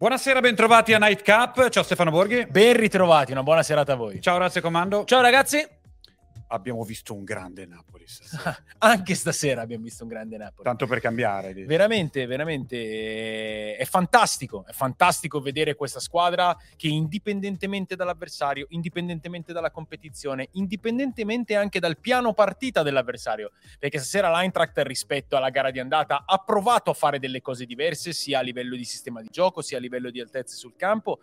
Buonasera, bentrovati a Night Cup. Ciao Stefano Borghi. Ben ritrovati, una buona serata a voi. Ciao Razze Comando. Ciao ragazzi. Abbiamo visto un grande Napoli stasera. Anche stasera abbiamo visto un grande Napoli. Tanto per cambiare. Dici. Veramente, veramente è fantastico. È fantastico vedere questa squadra che indipendentemente dall'avversario, indipendentemente dalla competizione, indipendentemente anche dal piano partita dell'avversario, perché stasera l'Eintracht rispetto alla gara di andata ha provato a fare delle cose diverse, sia a livello di sistema di gioco, sia a livello di altezze sul campo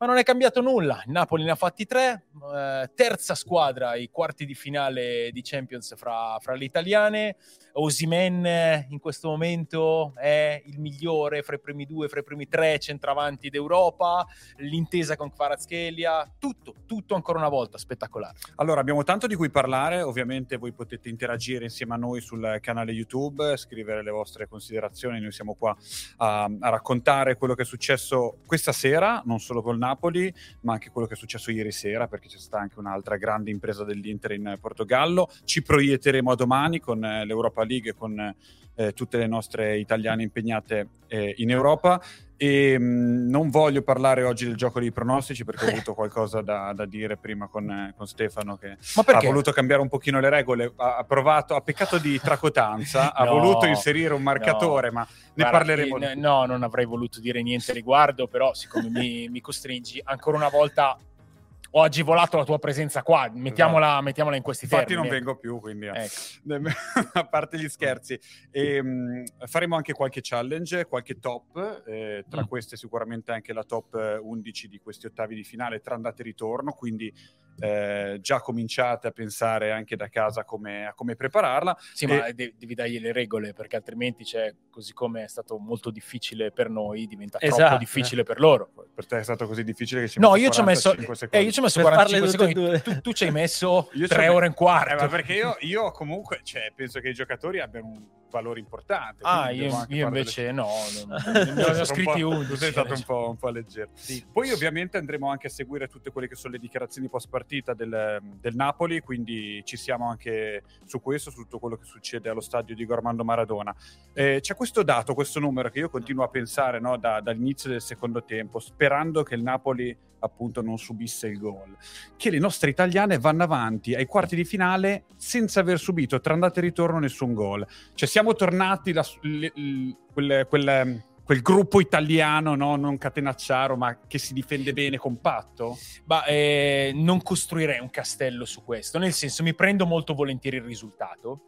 ma non è cambiato nulla. Il Napoli ne ha fatti tre, eh, terza squadra ai quarti di finale di Champions fra, fra le italiane. Osimen in questo momento è il migliore fra i primi due, fra i primi tre centravanti d'Europa. L'intesa con Kvaratskhelia, tutto, tutto ancora una volta spettacolare. Allora, abbiamo tanto di cui parlare. Ovviamente voi potete interagire insieme a noi sul canale YouTube, scrivere le vostre considerazioni. Noi siamo qua a, a raccontare quello che è successo questa sera, non solo col Napoli ma anche quello che è successo ieri sera, perché c'è stata anche un'altra grande impresa dell'Inter in Portogallo. Ci proietteremo a domani con eh, l'Europa League con eh, tutte le nostre italiane impegnate eh, in Europa. E mh, mm, non voglio parlare oggi del gioco dei pronostici perché ho avuto qualcosa da, da dire prima con, eh, con, Stefano che ha voluto cambiare un pochino le regole, ha, provato, ha peccato di tracotanza, no, ha voluto inserire un marcatore, no. ma ne Guarda, parleremo. In, no, non avrei voluto dire niente riguardo, però siccome mi, mi costringi ancora una volta ho agevolato la tua presenza qua, mettiamola, esatto. mettiamola in questi Infatti termini. Infatti non vengo più, quindi ecco. a parte gli scherzi. E, um, faremo anche qualche challenge, qualche top, eh, tra mm. queste sicuramente anche la top 11 di questi ottavi di finale tra andate e ritorno, quindi eh, già cominciate a pensare anche da casa come, a come prepararla. Sì, e... ma de- devi dargli le regole perché altrimenti c'è, così come è stato molto difficile per noi, diventa esatto. troppo difficile per loro. Per te è stato così difficile che ci No, io ci ho messo, eh, io ci ho messo 45 secondi, tu, tu, ci hai messo 3 ore e un quarto. Eh, ma perché io, io comunque cioè, penso che i giocatori abbiano un valore importante. Ah, io, io invece delle... no, non, ne ho scritti uno. Tu sei stato un po', un po leggero. Sì. Poi ovviamente andremo anche a seguire tutte quelle che sono le dichiarazioni post partita del, del, Napoli, quindi ci siamo anche su questo, su tutto quello che succede allo stadio di Gormando Maradona. Eh, c'è questo dato, questo numero che io continuo a pensare no, da, dall'inizio del secondo tempo, sperando che il Napoli appunto non subisse il gol, che le nostre italiane vanno avanti ai quarti di finale senza aver subito tra andata e ritorno nessun gol. Cioè siamo tornati la, le, le, quel, quel, quel, gruppo italiano, no? non catenacciaro, ma che si difende bene, compatto? Ma eh, non costruirei un castello su questo, nel senso mi prendo molto volentieri il risultato,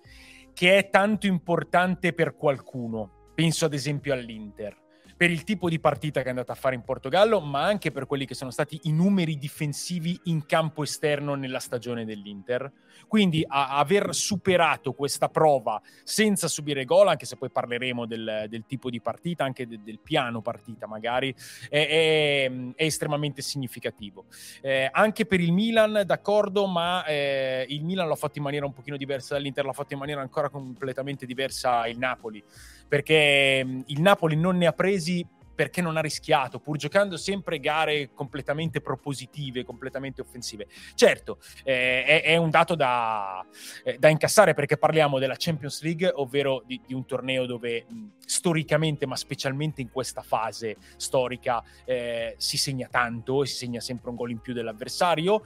che è tanto importante per qualcuno. Penso ad esempio all'Inter per il tipo di partita che è andata a fare in Portogallo, ma anche per quelli che sono stati i numeri difensivi in campo esterno nella stagione dell'Inter. Quindi a, aver superato questa prova senza subire gol, anche se poi parleremo del, del tipo di partita, anche de, del piano partita magari, è, è, è estremamente significativo. Eh, anche per il Milan, d'accordo, ma eh, il Milan l'ha fatto in maniera un pochino diversa dall'Inter, l'ha fatto in maniera ancora completamente diversa il Napoli perché mm, il Napoli non ne ha presi perché non ha rischiato, pur giocando sempre gare completamente propositive, completamente offensive. Certo, eh, è, è, un dato da, eh, da, incassare perché parliamo della Champions League, ovvero di, di un torneo dove mh, mm, storicamente, ma specialmente in questa fase storica, eh, si segna tanto e si segna sempre un gol in più dell'avversario.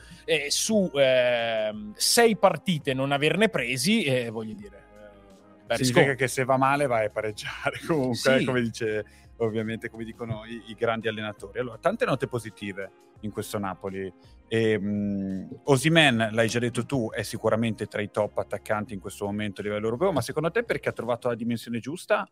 su ehm, sei partite non averne presi, eh, voglio dire significa che se va male vai a pareggiare comunque, sì. come dice ovviamente come dicono i, i, grandi allenatori. Allora, tante note positive in questo Napoli. E, Osimen, l'hai già detto tu, è sicuramente tra i top attaccanti in questo momento a livello europeo, ma secondo te perché ha trovato la dimensione giusta?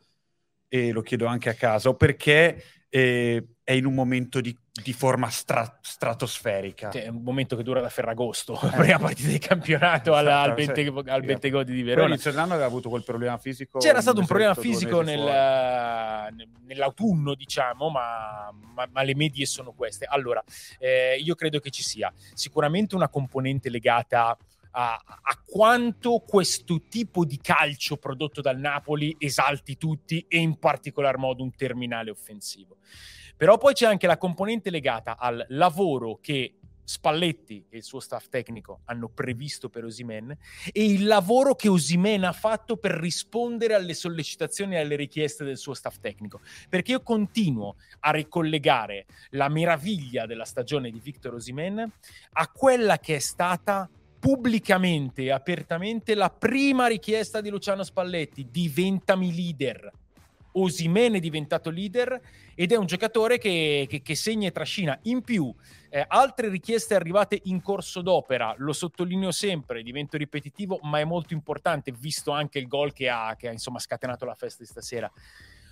E lo chiedo anche a casa, o perché eh, è in un momento di, di forma stra- stratosferica. Cioè, è un momento che dura da Ferragosto, eh. prima partita di campionato alla, al, Bente, al Bentegodi di Verona. Però dell'anno aveva avuto quel problema fisico. C'era stato un problema fisico nel, nell'autunno, diciamo, ma, ma, ma, le medie sono queste. Allora, eh, io credo che ci sia sicuramente una componente legata a, a, quanto questo tipo di calcio prodotto dal Napoli esalti tutti e in particolar modo un terminale offensivo. Però poi c'è anche la componente legata al lavoro che Spalletti e il suo staff tecnico hanno previsto per Osimen e il lavoro che Osimen ha fatto per rispondere alle sollecitazioni e alle richieste del suo staff tecnico. Perché io continuo a ricollegare la meraviglia della stagione di Victor Osimen a quella che è stata pubblicamente apertamente la prima richiesta di Luciano Spalletti, diventami leader. Osimene è diventato leader ed è un giocatore che, che, che segna e trascina. In più, eh, altre richieste arrivate in corso d'opera, lo sottolineo sempre, divento ripetitivo, ma è molto importante, visto anche il gol che ha, che ha insomma, scatenato la festa di stasera.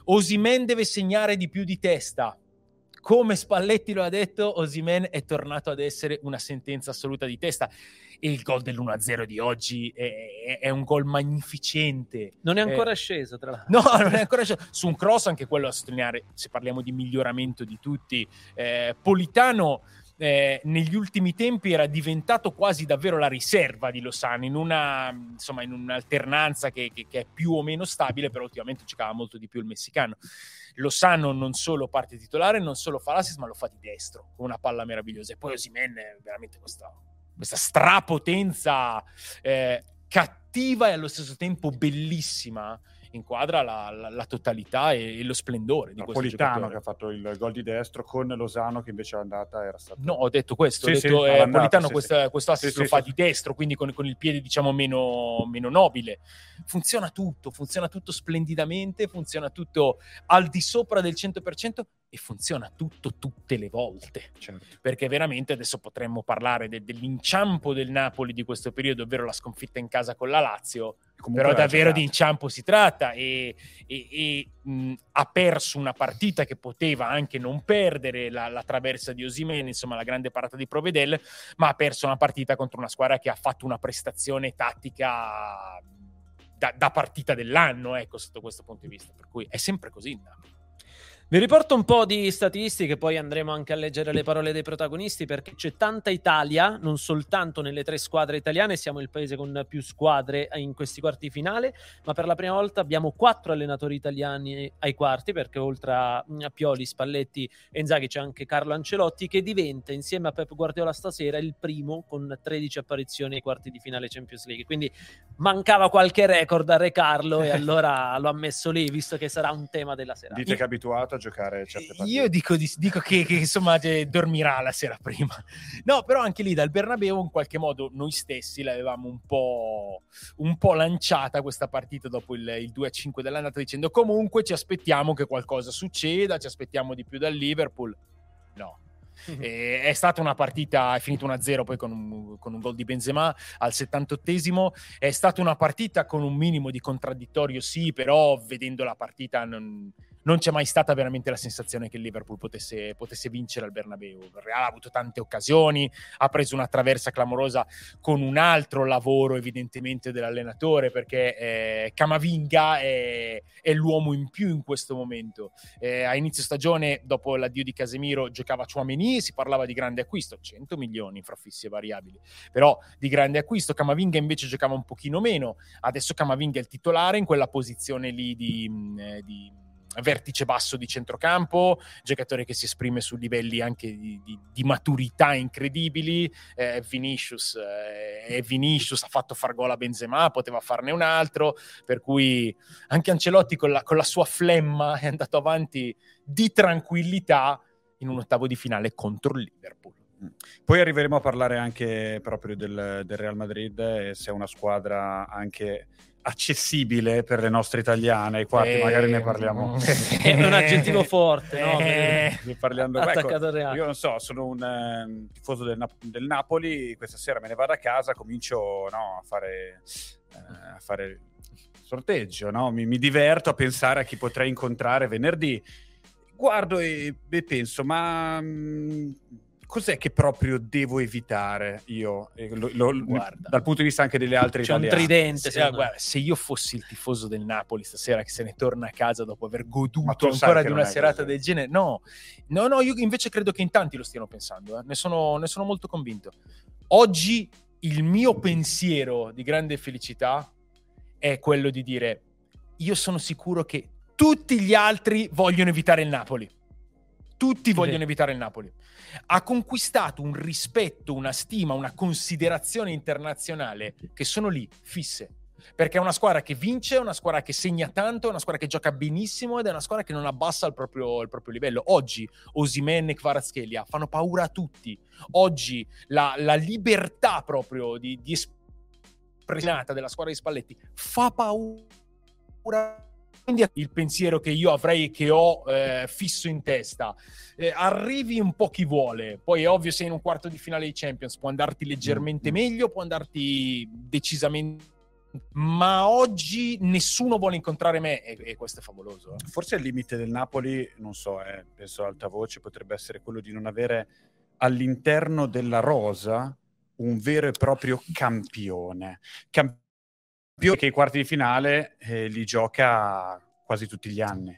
Osimen deve segnare di più di testa. Come Spalletti lo ha detto, Osimen è tornato ad essere una sentenza assoluta di testa e il gol dell'1-0 di oggi è, è un gol magnificente. Non è ancora eh, sceso, tra l'altro. No, non è ancora sceso. Su un cross, anche quello a sottolineare, se parliamo di miglioramento di tutti, eh, Politano... Eh, negli ultimi tempi era diventato quasi davvero la riserva di Lozano in, una, insomma, in un'alternanza che, che, che, è più o meno stabile, però ultimamente giocava molto di più il messicano. Lozano non solo parte titolare, non solo fa l'assist, ma lo fa di destro, con una palla meravigliosa. E poi Osimen è veramente questa questa strapotenza eh, cattiva e allo stesso tempo bellissima inquadra la, la, la totalità e, e, lo splendore di Napolitano che ha fatto il gol di destro con Lozano che invece l'andata era stato no ho detto questo sì, ho detto, sì, eh, Napolitano sì, questa, questo assist lo fa di destro quindi con, con, il piede diciamo meno, meno nobile funziona tutto funziona tutto splendidamente funziona tutto al di sopra del 100% e funziona tutto tutte le volte. Certo. Perché veramente adesso potremmo parlare de- dell'inciampo del Napoli di questo periodo, ovvero la sconfitta in casa con la Lazio. Però davvero di inciampo si tratta e, e, e mh, ha perso una partita che poteva anche non perdere la, la traversa di Osimene, insomma la grande parata di Provedel, ma ha perso una partita contro una squadra che ha fatto una prestazione tattica da, da partita dell'anno, ecco, sotto questo punto di vista. Per cui è sempre così Napoli. Vi riporto un po' di statistiche, poi andremo anche a leggere le parole dei protagonisti perché c'è tanta Italia, non soltanto nelle tre squadre italiane, siamo il paese con più squadre in questi quarti finale, ma per la prima volta abbiamo quattro allenatori italiani ai quarti perché oltre a Pioli, Spalletti e Inzaghi c'è anche Carlo Ancelotti che diventa insieme a Pep Guardiola stasera il primo con 13 apparizioni ai quarti di finale Champions League. Quindi mancava qualche record a Re Carlo e allora lo ha messo lì visto che sarà un tema della serata. Dite che è abituato giocare certe partite. Io dico, dico che, che, insomma dormirà la sera prima. No, però anche lì dal Bernabeu in qualche modo noi stessi l'avevamo un po', un po lanciata questa partita dopo il, il 2-5 dell'andata dicendo comunque ci aspettiamo che qualcosa succeda, ci aspettiamo di più dal Liverpool. No, Mm-hmm. è stata una partita, è finita 1-0 poi con un, con un gol di Benzema al 78esimo. È stata una partita con un minimo di contraddittorio, sì, però vedendo la partita non, non c'è mai stata veramente la sensazione che il Liverpool potesse, potesse, vincere al Bernabeu. Il Real ha avuto tante occasioni, ha preso una traversa clamorosa con un altro lavoro evidentemente dell'allenatore perché eh, Camavinga è, è, l'uomo in più in questo momento. Eh, a inizio stagione, dopo l'addio di Casemiro, giocava Chouameni, si parlava di grande acquisto, 100 milioni fra fissi e variabili, però di grande acquisto. Camavinga invece giocava un pochino meno, adesso Camavinga è il titolare in quella posizione lì di, eh, di vertice basso di centrocampo, giocatore che si esprime su livelli anche di, di, di maturità incredibili. Eh, Vinicius, eh, Vinicius ha fatto far gol a Benzema, poteva farne un altro, per cui anche Ancelotti con la, con la sua flemma è andato avanti di tranquillità in un ottavo di finale contro il Liverpool. Poi arriveremo a parlare anche proprio del, del Real Madrid e se è una squadra anche accessibile per le nostre italiane, quarti eh, magari ne parliamo. È un aggettivo forte, no? Eh, parlando, ecco, io non so, sono un eh, tifoso del, del, Napoli, questa sera me ne vado a casa, comincio no, a fare... Eh, a fare sorteggio, no? mi, mi diverto a pensare a chi potrei incontrare venerdì. Guardo e, e penso, ma mh, mm, cos'è che proprio devo evitare io? Lo, lo, dal punto di vista anche delle altre C'è italiane. un tridente. Se, guarda, se, io fossi il tifoso del Napoli stasera che se ne torna a casa dopo aver goduto ancora di una serata del genere, no, no, no, io invece credo che in tanti lo stiano pensando, eh. ne, sono, ne sono molto convinto. Oggi il mio pensiero di grande felicità è quello di dire io sono sicuro che tutti gli altri vogliono evitare il Napoli tutti vogliono evitare il Napoli. Ha conquistato un rispetto, una stima, una considerazione internazionale che sono lì, fisse. Perché è una squadra che vince, è una squadra che segna tanto, è una squadra che gioca benissimo ed è una squadra che non abbassa il proprio, il proprio livello. Oggi Osimen e Kvaratskhelia fanno paura a tutti. Oggi la, la libertà proprio di, di espressione della squadra di Spalletti fa paura quindi il pensiero che io avrei, che ho eh, fisso in testa, eh, arrivi un po' chi vuole, poi è ovvio sei in un quarto di finale di Champions, può andarti leggermente mm. meglio, può andarti decisamente ma oggi nessuno vuole incontrare me e, e questo è favoloso. Eh. Forse il limite del Napoli, non so, eh, penso alta voce, potrebbe essere quello di non avere all'interno della rosa un vero e proprio campione. Campione che i quarti di finale eh, li gioca quasi tutti gli anni.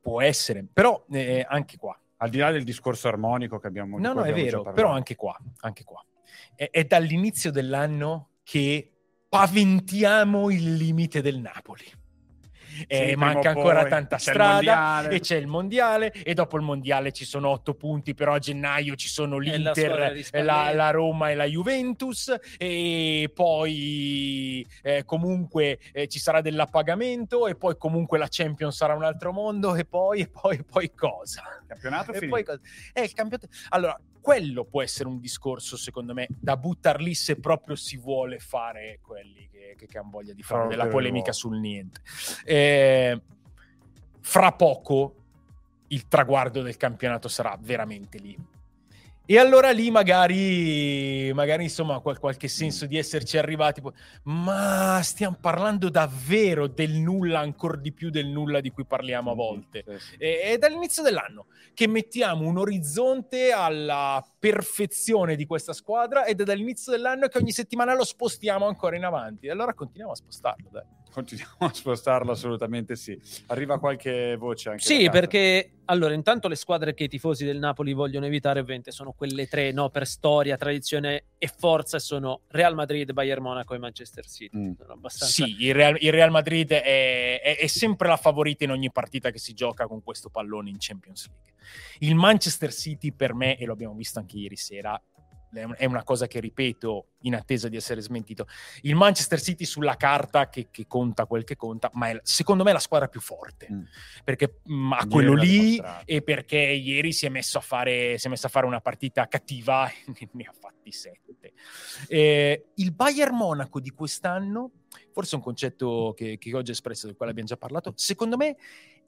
Può essere, però eh, anche qua. Al di là del discorso armonico che abbiamo No, no, è vero, però anche qua, anche qua. È, è dall'inizio dell'anno che paventiamo il limite del Napoli eh, manca ancora tanta strada e c'è il mondiale e dopo il mondiale ci sono otto punti però a gennaio ci sono l'Inter, la, la, Roma e la Juventus e poi eh, comunque eh, ci sarà dell'appagamento e poi comunque la Champions sarà un altro mondo e poi e poi, e poi cosa? Campionato e poi cosa? Eh, il campionato... Allora, quello può essere un discorso, secondo me, da buttar lì se proprio si vuole fare quelli che, che, che hanno voglia di fare della polemica sul niente. Eh, fra poco il traguardo del campionato sarà veramente lì e allora lì magari, magari insomma, qual- qualche senso di esserci arrivati. Ma stiamo parlando davvero del nulla, ancora di più del nulla di cui parliamo a volte. Sì, sì. E- è dall'inizio dell'anno che mettiamo un orizzonte alla perfezione di questa squadra ed è dall'inizio dell'anno che ogni settimana lo spostiamo ancora in avanti. E allora continuiamo a spostarlo, dai. Continuiamo a spostarlo, assolutamente sì. Arriva qualche voce anche. Sì, perché allora, intanto le squadre che i tifosi del Napoli vogliono evitare, ovviamente, sono quelle tre, no? Per storia, tradizione e forza, sono Real Madrid, Bayern Monaco e Manchester City. Mm. Abbastanza... Sì, il Real, il Real Madrid è, è, è, sempre la favorita in ogni partita che si gioca con questo pallone in Champions League. Il Manchester City, per me, e lo abbiamo visto anche ieri sera, è una cosa che ripeto in attesa di essere smentito. Il Manchester City sulla carta che, che conta quel che conta, ma è, secondo me è la squadra più forte mm. perché mh, mm, ha quello lì e perché ieri si è messo a fare, si è messo a fare una partita cattiva e ne ha fatti sette. Eh, il Bayern Monaco di quest'anno, forse è un concetto che, che oggi ho espresso, del quale abbiamo già parlato, secondo me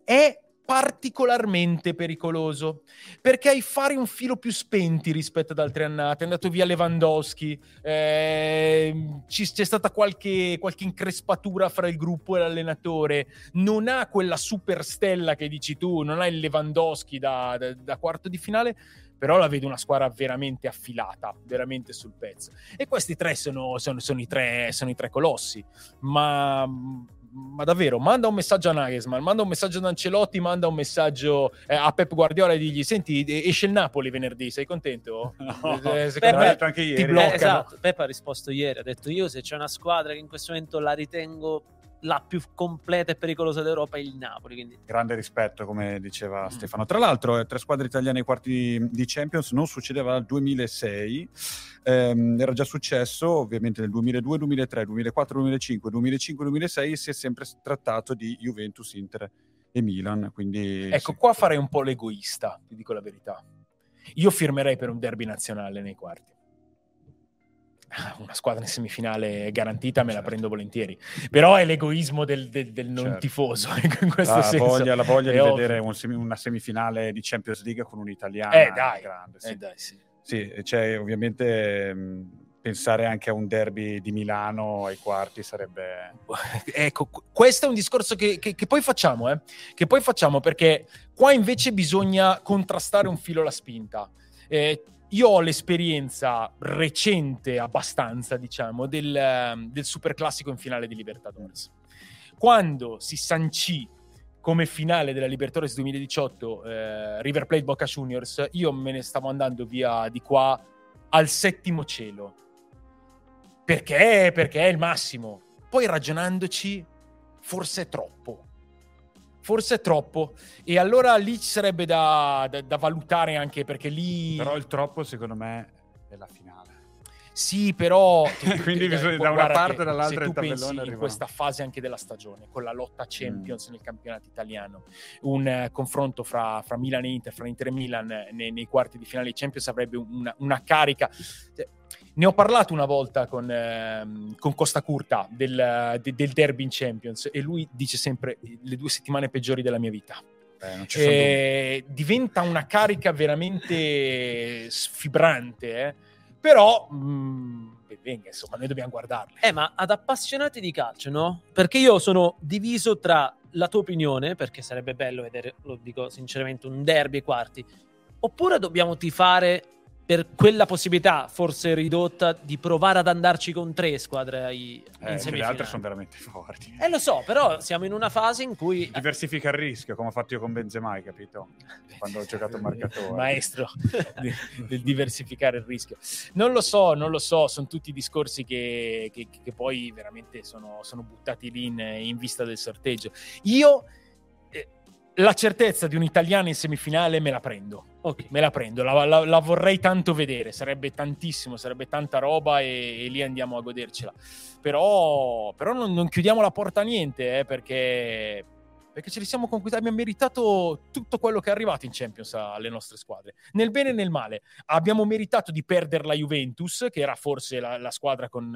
è particolarmente pericoloso perché hai fari un filo più spenti rispetto ad altre annate. È andato via Lewandowski, eh, ci, c'è stata qualche, qualche, increspatura fra il gruppo e l'allenatore. Non ha quella super stella che dici tu, non ha il Lewandowski da, da, da quarto di finale. Però la vedo una squadra veramente affilata, veramente sul pezzo. E questi tre sono, sono, sono, i, tre, sono i tre colossi. Ma ma davvero, manda un messaggio a Nagelsmann, manda un messaggio ad Ancelotti, manda un messaggio eh, a Pep Guardiola e digli, senti, esce il Napoli venerdì, sei contento? No, eh, secondo me detto anche ieri. Eh, esatto, Pep ha risposto ieri, ha detto io se c'è una squadra che in questo momento la ritengo la più completa e pericolosa d'Europa è il Napoli. Quindi... Grande rispetto, come diceva mm. Stefano. Tra l'altro, eh, tre squadre italiane ai quarti di Champions non succedeva dal 2006, ehm, era già successo ovviamente nel 2002, 2003, 2004, 2005, 2005, 2006 si è sempre trattato di Juventus, Inter e Milan. Quindi, ecco, sì. qua farei un po' l'egoista, ti dico la verità. Io firmerei per un derby nazionale nei quarti. Una squadra in semifinale garantita me la prendo volentieri. Però è l'egoismo del, del, del non certo. tifoso in questo la senso. Voglia, la voglia di ovvio. vedere un semi, una semifinale di Champions League con un italiano. Eh dai, grande, sì. Eh, dai, sì. sì cioè, ovviamente mh, pensare anche a un derby di Milano ai quarti sarebbe... Ecco, questo è un discorso che, che, che poi facciamo, eh? che poi facciamo perché qua invece bisogna contrastare un filo alla spinta. Eh, io ho l'esperienza recente, abbastanza, diciamo, del, ehm, del superclassico in finale di Libertadores. Quando si sancì come finale della Libertadores 2018 eh, River Plate Boca Juniors, io me ne stavo andando via di qua al settimo cielo. Perché? Perché è il massimo. Poi ragionandoci, forse è troppo. Forse troppo. E allora lì ci sarebbe da, da, da valutare anche perché lì... Però il troppo secondo me è la finale. Sì, però quindi bisogna da una parte e dall'altra il tabellone in questa fase anche della stagione, con la lotta Champions mm. nel campionato italiano, un uh, confronto fra, fra, Milan e Inter, fra Inter e Milan nei, nei quarti di finale di Champions avrebbe una, una carica. Cioè, ne ho parlato una volta con, eh, con Costa Curta del, de, del derby in Champions e lui dice sempre le due settimane peggiori della mia vita. Eh, eh, diventa una carica veramente sfibrante, eh? Però, mh, mm, venga, insomma, noi dobbiamo guardarle. Eh, ma ad appassionati di calcio, no? Perché io sono diviso tra la tua opinione, perché sarebbe bello vedere, lo dico sinceramente, un derby ai quarti, oppure dobbiamo tifare per quella possibilità, forse ridotta, di provare ad andarci con tre squadre ai, eh, in Le altre sono veramente forti. Eh, lo so, però siamo in una fase in cui... Diversifica il rischio, come ho fatto io con Benzema, hai capito? Quando ho giocato il marcatore. Maestro del diversificare il rischio. Non lo so, non lo so, sono tutti discorsi che, che, che poi veramente sono, sono, buttati lì in, in vista del sorteggio. Io la certezza di un italiano in semifinale me la prendo. Ok, me la prendo, la, la, la vorrei tanto vedere, sarebbe tantissimo, sarebbe tanta roba e, e lì andiamo a godercela. Però, però non, non, chiudiamo la porta a niente, eh, perché perché ce li siamo conquistati, abbiamo meritato tutto quello che è arrivato in Champions alle nostre squadre, nel bene e nel male. Abbiamo meritato di perdere la Juventus, che era forse la, la squadra con,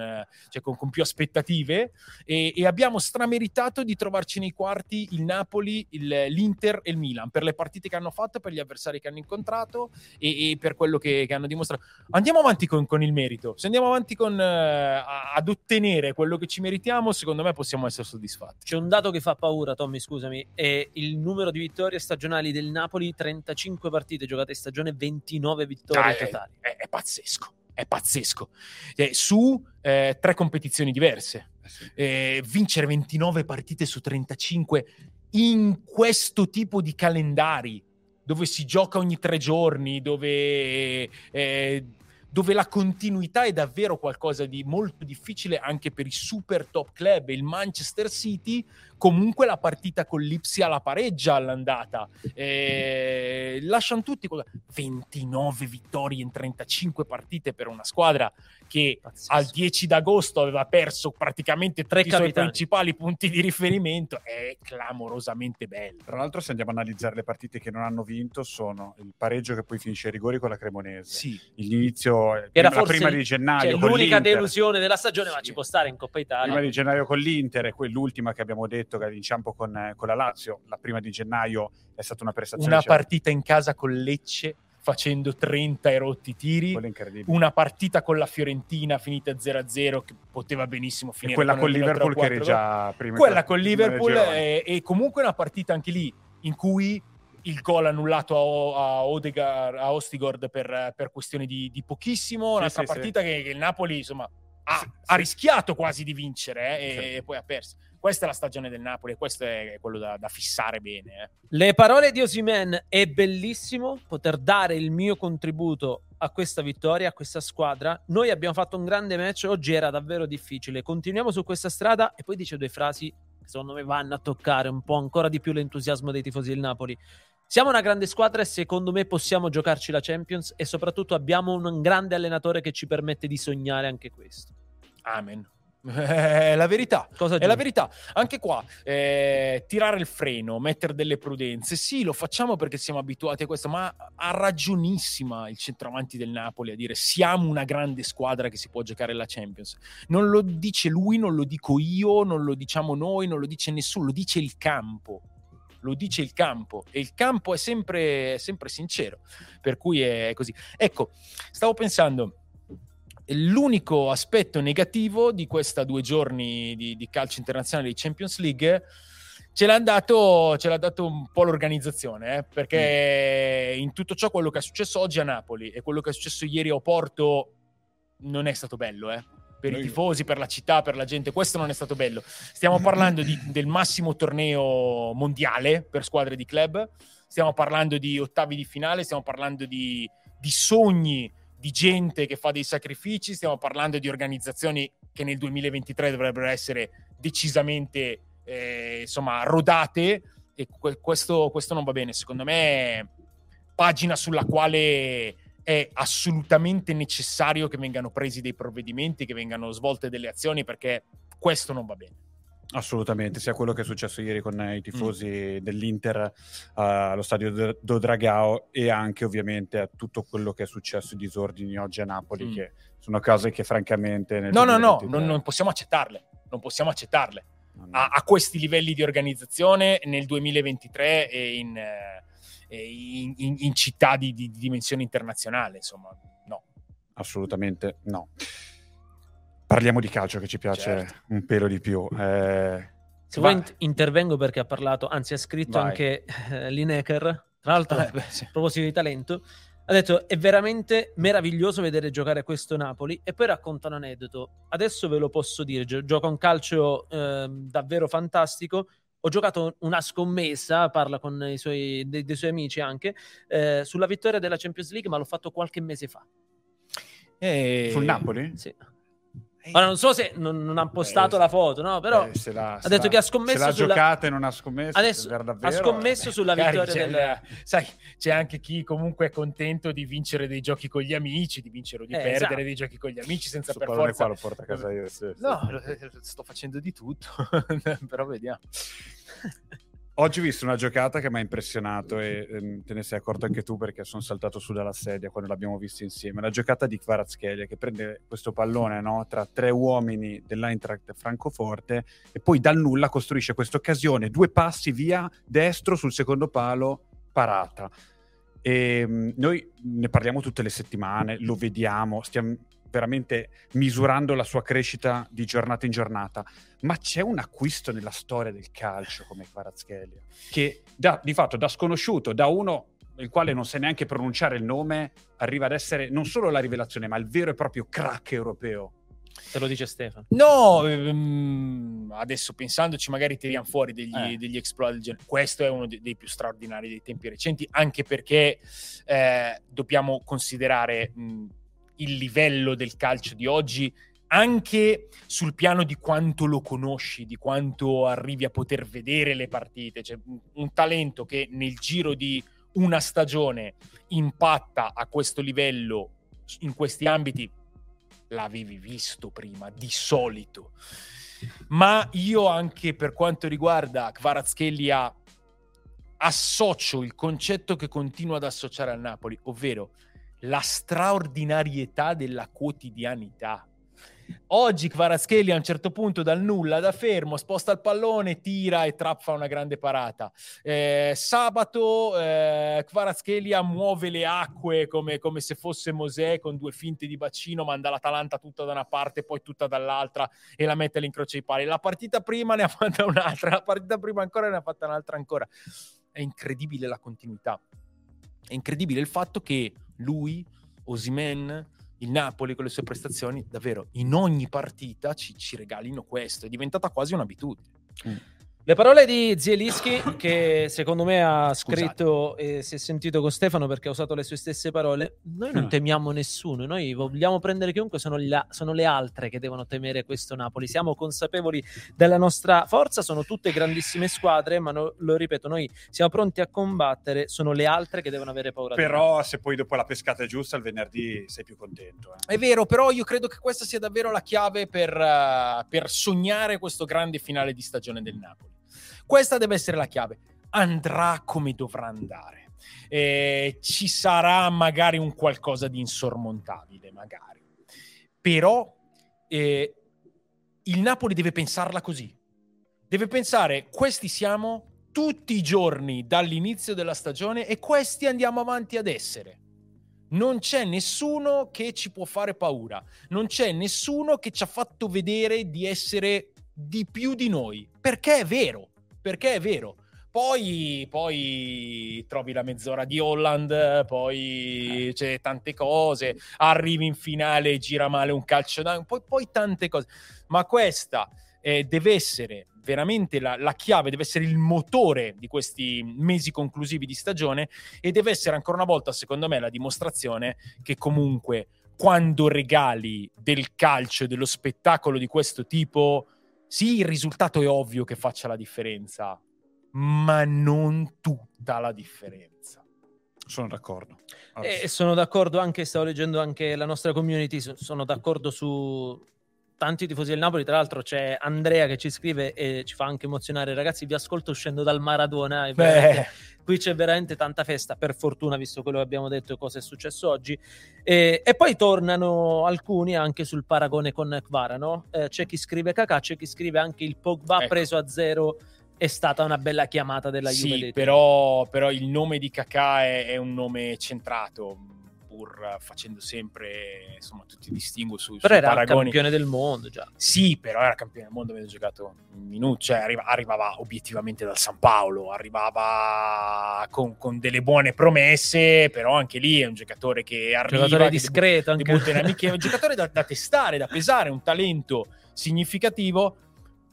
cioè con, con, più aspettative, e, e, abbiamo strameritato di trovarci nei quarti il Napoli, il, l'Inter e il Milan, per le partite che hanno fatto, per gli avversari che hanno incontrato e, e per quello che, che, hanno dimostrato. Andiamo avanti con, con, il merito, se andiamo avanti con, uh, ad ottenere quello che ci meritiamo, secondo me possiamo essere soddisfatti. C'è un dato che fa paura, Tommy, scusa scusami, è il numero di vittorie stagionali del Napoli, 35 partite giocate in stagione, 29 vittorie ah, totali. È, è, è, pazzesco, è pazzesco. Eh, su eh, tre competizioni diverse. Eh sì. Eh, vincere 29 partite su 35 in questo tipo di calendari, dove si gioca ogni tre giorni, dove eh, dove la continuità è davvero qualcosa di molto difficile anche per i super top club. Il Manchester City comunque la partita con l'Ipsia la pareggia all'andata. Eh, lasciano tutti 29 vittorie in 35 partite per una squadra che Pazzesco. al 10 d'agosto aveva perso praticamente tre i suoi principali punti di riferimento. È clamorosamente bello. Tra l'altro, se andiamo a analizzare le partite che non hanno vinto, sono il pareggio che poi finisce ai rigori con la Cremonese. Sì. L'inizio era prima, prima di gennaio. Cioè, l'unica l'Inter. delusione della stagione, ma ci può stare in Coppa Italia. Prima di gennaio con l'Inter e poi l'ultima che abbiamo detto detto che inciampo con, con la Lazio, la prima di gennaio è stata una prestazione... Una partita in casa con Lecce facendo 30 e rotti tiri, una partita con la Fiorentina finita 0-0 che poteva benissimo finire. E quella con, Liverpool che era già prima. Quella con Liverpool e, e comunque una partita anche lì in cui il gol annullato a, a, Odegaard, a Ostigord per, per questioni di, di pochissimo, un'altra sì, partita sì. Che, che, il Napoli insomma ha, sì, ha rischiato quasi di vincere eh, e, poi ha perso. Questa è la stagione del Napoli e questo è quello da, da fissare bene. Eh. Le parole di Osimen è bellissimo poter dare il mio contributo a questa vittoria, a questa squadra. Noi abbiamo fatto un grande match, oggi era davvero difficile. Continuiamo su questa strada e poi dice due frasi che secondo me vanno a toccare un po' ancora di più l'entusiasmo dei tifosi del Napoli. Siamo una grande squadra e secondo me possiamo giocarci la Champions e soprattutto abbiamo un grande allenatore che ci permette di sognare anche questo. Amen. È la verità. Cosa è la verità. Anche qua, eh, tirare il freno, mettere delle prudenze. Sì, lo facciamo perché siamo abituati a questo, ma ha ragionissima il centravanti del Napoli a dire siamo una grande squadra che si può giocare la Champions. Non lo dice lui, non lo dico io, non lo diciamo noi, non lo dice nessuno, lo dice il campo lo dice il campo e il campo è sempre, è sempre sincero, per cui è così. Ecco, stavo pensando, l'unico aspetto negativo di questa due giorni di, di calcio internazionale di Champions League ce l'ha dato, ce l'ha dato un po' l'organizzazione, eh? perché mm. in tutto ciò quello che è successo oggi a Napoli e quello che è successo ieri a Oporto non è stato bello, eh? per Noi... i tifosi, per la città, per la gente. Questo non è stato bello. Stiamo parlando di, del massimo torneo mondiale per squadre di club, stiamo parlando di ottavi di finale, stiamo parlando di, di sogni di gente che fa dei sacrifici, stiamo parlando di organizzazioni che nel 2023 dovrebbero essere decisamente eh, insomma rodate e que- questo, questo non va bene. Secondo me, pagina sulla quale è assolutamente necessario che vengano presi dei provvedimenti, che vengano svolte delle azioni, perché questo non va bene. Assolutamente, sia quello che è successo ieri con i tifosi mm. dell'Inter uh, allo stadio do Dragao e anche ovviamente a tutto quello che è successo i disordini oggi a Napoli, mm. che sono cose che francamente... no, no, no, non, non, possiamo accettarle, non possiamo accettarle. No, no. A, a, questi livelli di organizzazione nel 2023 e in, eh, in, in, in città di, di dimensione internazionale, insomma, no. Assolutamente no. Parliamo di calcio che ci piace certo. un pelo di più. Eh, Se va. vuoi intervengo perché ha parlato, anzi ha scritto Vai. anche eh, Lineker, tra l'altro eh, beh, sì. a proposito di talento, ha detto è veramente meraviglioso vedere giocare questo Napoli e poi racconta un aneddoto. Adesso ve lo posso dire, gi- gioca un calcio eh, davvero fantastico. Ho giocato una scommessa, parla con i suoi, dei, dei suoi amici anche, eh, sulla vittoria della Champions League, ma l'ho fatto qualche mese fa. E... Sul Napoli? Sì. Ora non so se non, non ha postato eh, la foto, no? Però eh, la, ha detto la, che ha scommesso. Se l'ha sulla... giocata e non ha scommesso. Adesso ha scommesso sulla vittoria c'è, del... Sai, c'è anche chi comunque è contento di vincere dei giochi con gli amici, di vincere o di eh, perdere esatto. dei giochi con gli amici senza Su per forza. Qua lo porta a casa io. Sì, no, sì. sto facendo di tutto, però vediamo. Oggi ho visto una giocata che mi ha impressionato e ehm, te ne sei accorto anche tu perché sono saltato su dalla sedia quando l'abbiamo vista insieme. La giocata di Kvaratskhelia che prende questo pallone no, tra tre uomini dell'Eintracht Francoforte e poi dal nulla costruisce questa occasione, due passi via destro sul secondo palo, parata. E, ehm, noi ne parliamo tutte le settimane, lo vediamo, stiamo veramente misurando la sua crescita di giornata in giornata. Ma c'è un acquisto nella storia del calcio come Kvaratskhelia, che da, di fatto da sconosciuto, da uno il quale non sa neanche pronunciare il nome, arriva ad essere non solo la rivelazione, ma il vero e proprio crack europeo. Te lo dice Stefano. No, ehm, adesso pensandoci, magari tiriamo fuori degli, eh. degli exploit del genere. Questo è uno dei, dei, più straordinari dei tempi recenti, anche perché eh, dobbiamo considerare mh, il livello del calcio di oggi anche sul piano di quanto lo conosci, di quanto arrivi a poter vedere le partite. Cioè, un talento che nel giro di una stagione impatta a questo livello in questi ambiti l'avevi visto prima di solito. Ma io anche per quanto riguarda Kvaratskhelia associo il concetto che continuo ad associare al Napoli, ovvero la straordinarietà della quotidianità. Oggi Kvaratskhelia a un certo punto dal nulla, da fermo, sposta il pallone, tira e trappa una grande parata. Eh, sabato eh, Kvaratskhelia muove le acque come, come, se fosse Mosè con due finte di bacino, manda l'Atalanta tutta da una parte poi tutta dall'altra e la mette all'incrocio dei pali. La partita prima ne ha fatta un'altra, la partita prima ancora ne ha fatta un'altra ancora. È incredibile la continuità. È incredibile il fatto che lui, Osimen, il Napoli con le sue prestazioni, davvero in ogni partita ci, ci regalino questo. È diventata quasi un'abitudine. Mm. Le parole di Zielinski, che secondo me ha scritto e si è sentito con Stefano perché ha usato le sue stesse parole. Noi non mm. temiamo nessuno, noi vogliamo prendere chiunque, sono, la, sono, le altre che devono temere questo Napoli. Siamo consapevoli della nostra forza, sono tutte grandissime squadre, ma no, lo ripeto, noi siamo pronti a combattere, sono le altre che devono avere paura. Però se poi dopo la pescata è giusta, il venerdì sei più contento. Eh. È vero, però io credo che questa sia davvero la chiave per, uh, per sognare questo grande finale di stagione del Napoli. Questa deve essere la chiave. Andrà come dovrà andare. Eh, ci sarà magari un qualcosa di insormontabile, magari. Però eh, il Napoli deve pensarla così. Deve pensare, questi siamo tutti i giorni dall'inizio della stagione e questi andiamo avanti ad essere. Non c'è nessuno che ci può fare paura, non c'è nessuno che ci ha fatto vedere di essere di più di noi, perché è vero perché è vero. Poi, poi, trovi la mezz'ora di Holland, poi eh. c'è tante cose, arrivi in finale e gira male un calcio poi, poi tante cose. Ma questa eh, deve essere veramente la, la, chiave, deve essere il motore di questi mesi conclusivi di stagione e deve essere ancora una volta, secondo me, la dimostrazione che comunque quando regali del calcio e dello spettacolo di questo tipo sì, il risultato è ovvio che faccia la differenza, ma non tutta la differenza. Sono d'accordo. E sono d'accordo anche, stavo leggendo anche la nostra community, sono d'accordo su tanti tifosi del Napoli. Tra l'altro c'è Andrea che ci scrive e ci fa anche emozionare. Ragazzi, vi ascolto uscendo dal Maradona. qui c'è veramente tanta festa, per fortuna, visto quello che abbiamo detto e cosa è successo oggi. E, e poi tornano alcuni anche sul paragone con Kvara, no? Eh, c'è chi scrive Kakà, c'è chi scrive anche il Pogba ecco. preso a zero è stata una bella chiamata della sì, Juve. Però, però il nome di Kakà è, è un nome centrato pur facendo sempre insomma tutti i distinguo su, però era paragoni. campione del mondo già sì però era campione del mondo aveva giocato un minuto cioè arriva, arrivava obiettivamente dal San Paolo arrivava con, con, delle buone promesse però anche lì è un giocatore che arriva giocatore discreto anche. Amiche, un giocatore da, da testare da pesare un talento significativo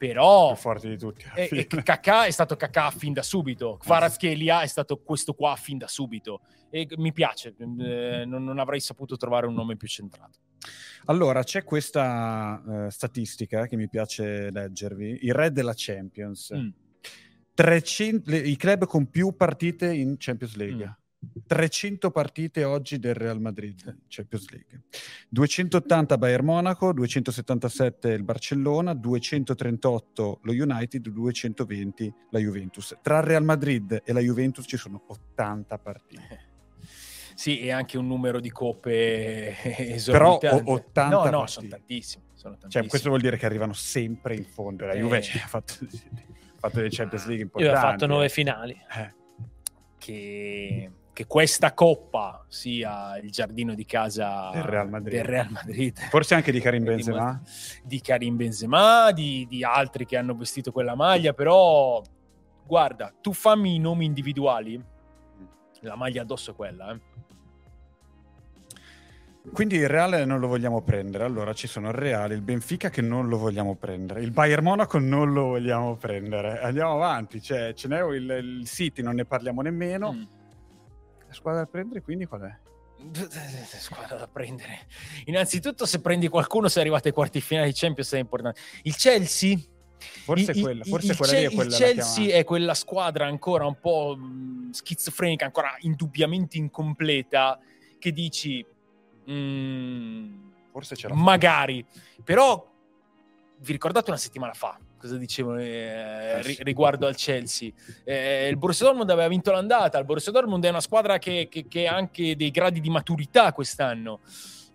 però più forte di tutti. E, e Kakà è stato Kakà fin da subito. Kvaratskhelia è stato questo qua fin da subito. E mi piace, eh, non, non, avrei saputo trovare un nome più centrato. Allora, c'è questa uh, statistica che mi piace leggervi: il re della Champions. Mm. 300, le, I club con più partite in Champions League. Mm. 300 partite oggi del Real Madrid, Champions League. 280 Bayern Monaco, 277 il Barcellona, 238 lo United, 220 la Juventus. Tra il Real Madrid e la Juventus ci sono 80 partite. Sì, e anche un numero di coppe esorbitante. Però 80 No, no, partite. sono tantissimi, sono. Cioè, questo vuol dire che arrivano sempre in fondo. La Juve eh. ha fatto, fatto delle Champions League importanti. Ha fatto nove finali. Eh. Che che questa coppa sia il giardino di casa del Real Madrid, del Real Madrid. forse anche di Karim Benzema di Karim Benzema di, di, altri che hanno vestito quella maglia però guarda tu fammi i nomi individuali la maglia addosso è quella eh. Quindi il Reale non lo vogliamo prendere. Allora ci sono il Reale, il Benfica che non lo vogliamo prendere, il Bayern Monaco non lo vogliamo prendere. Andiamo avanti, cioè, ce n'è il, il City, non ne parliamo nemmeno. Mm squadra da prendere quindi qual è? squadra da prendere. Innanzitutto, se prendi qualcuno, sei arrivato ai quarti finali di Champions, è importante. Il Chelsea. Forse il, quella, forse il, quella il, lì è quella Il Chelsea è quella squadra ancora un po' schizofrenica, ancora indubbiamente incompleta, che dici. Mm, forse c'era. Magari. Però, vi ricordate una settimana fa? Cosa dicevo eh, ri- riguardo al Chelsea. Eh, il Borussia Dortmund aveva vinto l'andata, il Borussia Dortmund è una squadra che, che, che ha anche dei gradi di maturità quest'anno,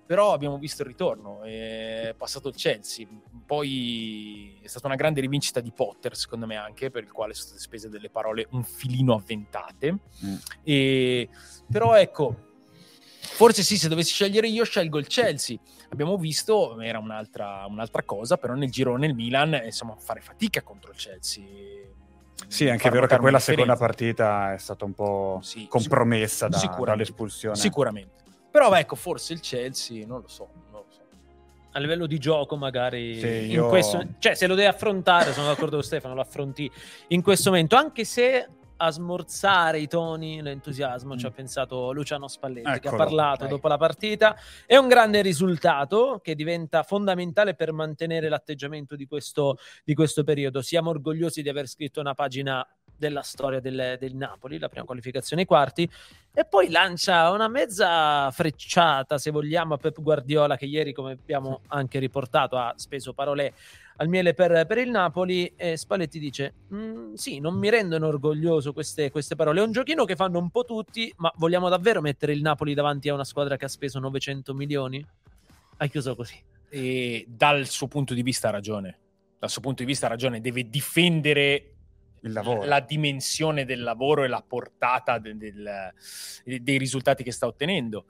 però abbiamo visto il ritorno, è passato il Chelsea, poi è stata una grande rivincita di Potter secondo me anche, per il quale sono state spese delle parole un filino avventate, mm. e, però ecco, forse sì, se dovessi scegliere io scelgo il Chelsea, abbiamo visto, era un'altra, un'altra cosa, però nel girone il Milan, insomma, fare fatica contro il Chelsea. Sì, anche è vero che quella seconda partita è stata un po' sì, compromessa da, dall'espulsione. Sicuramente. Però ecco, forse il Chelsea, non lo so. Non lo so. A livello di gioco, magari sì, io... questo, cioè, se lo devi affrontare, sono d'accordo con Stefano, lo affronti in questo momento, anche se a smorzare i toni, l'entusiasmo, ci ha mm. pensato Luciano Spalletti Eccolo, che ha parlato okay. dopo la partita. È un grande risultato che diventa fondamentale per mantenere l'atteggiamento di questo, di questo periodo. Siamo orgogliosi di aver scritto una pagina della storia del, del, Napoli, la prima qualificazione ai quarti, e poi lancia una mezza frecciata, se vogliamo, a Pep Guardiola, che ieri, come abbiamo anche riportato, ha speso parole al miele per, per il Napoli e Spalletti dice mm, sì, non mi rendono orgoglioso queste, queste, parole, è un giochino che fanno un po' tutti, ma vogliamo davvero mettere il Napoli davanti a una squadra che ha speso 900 milioni? Ha chiuso così. E dal suo punto di vista ha ragione, dal suo punto di vista ha ragione, deve difendere la dimensione del lavoro e la portata de, del, dei risultati che sta ottenendo.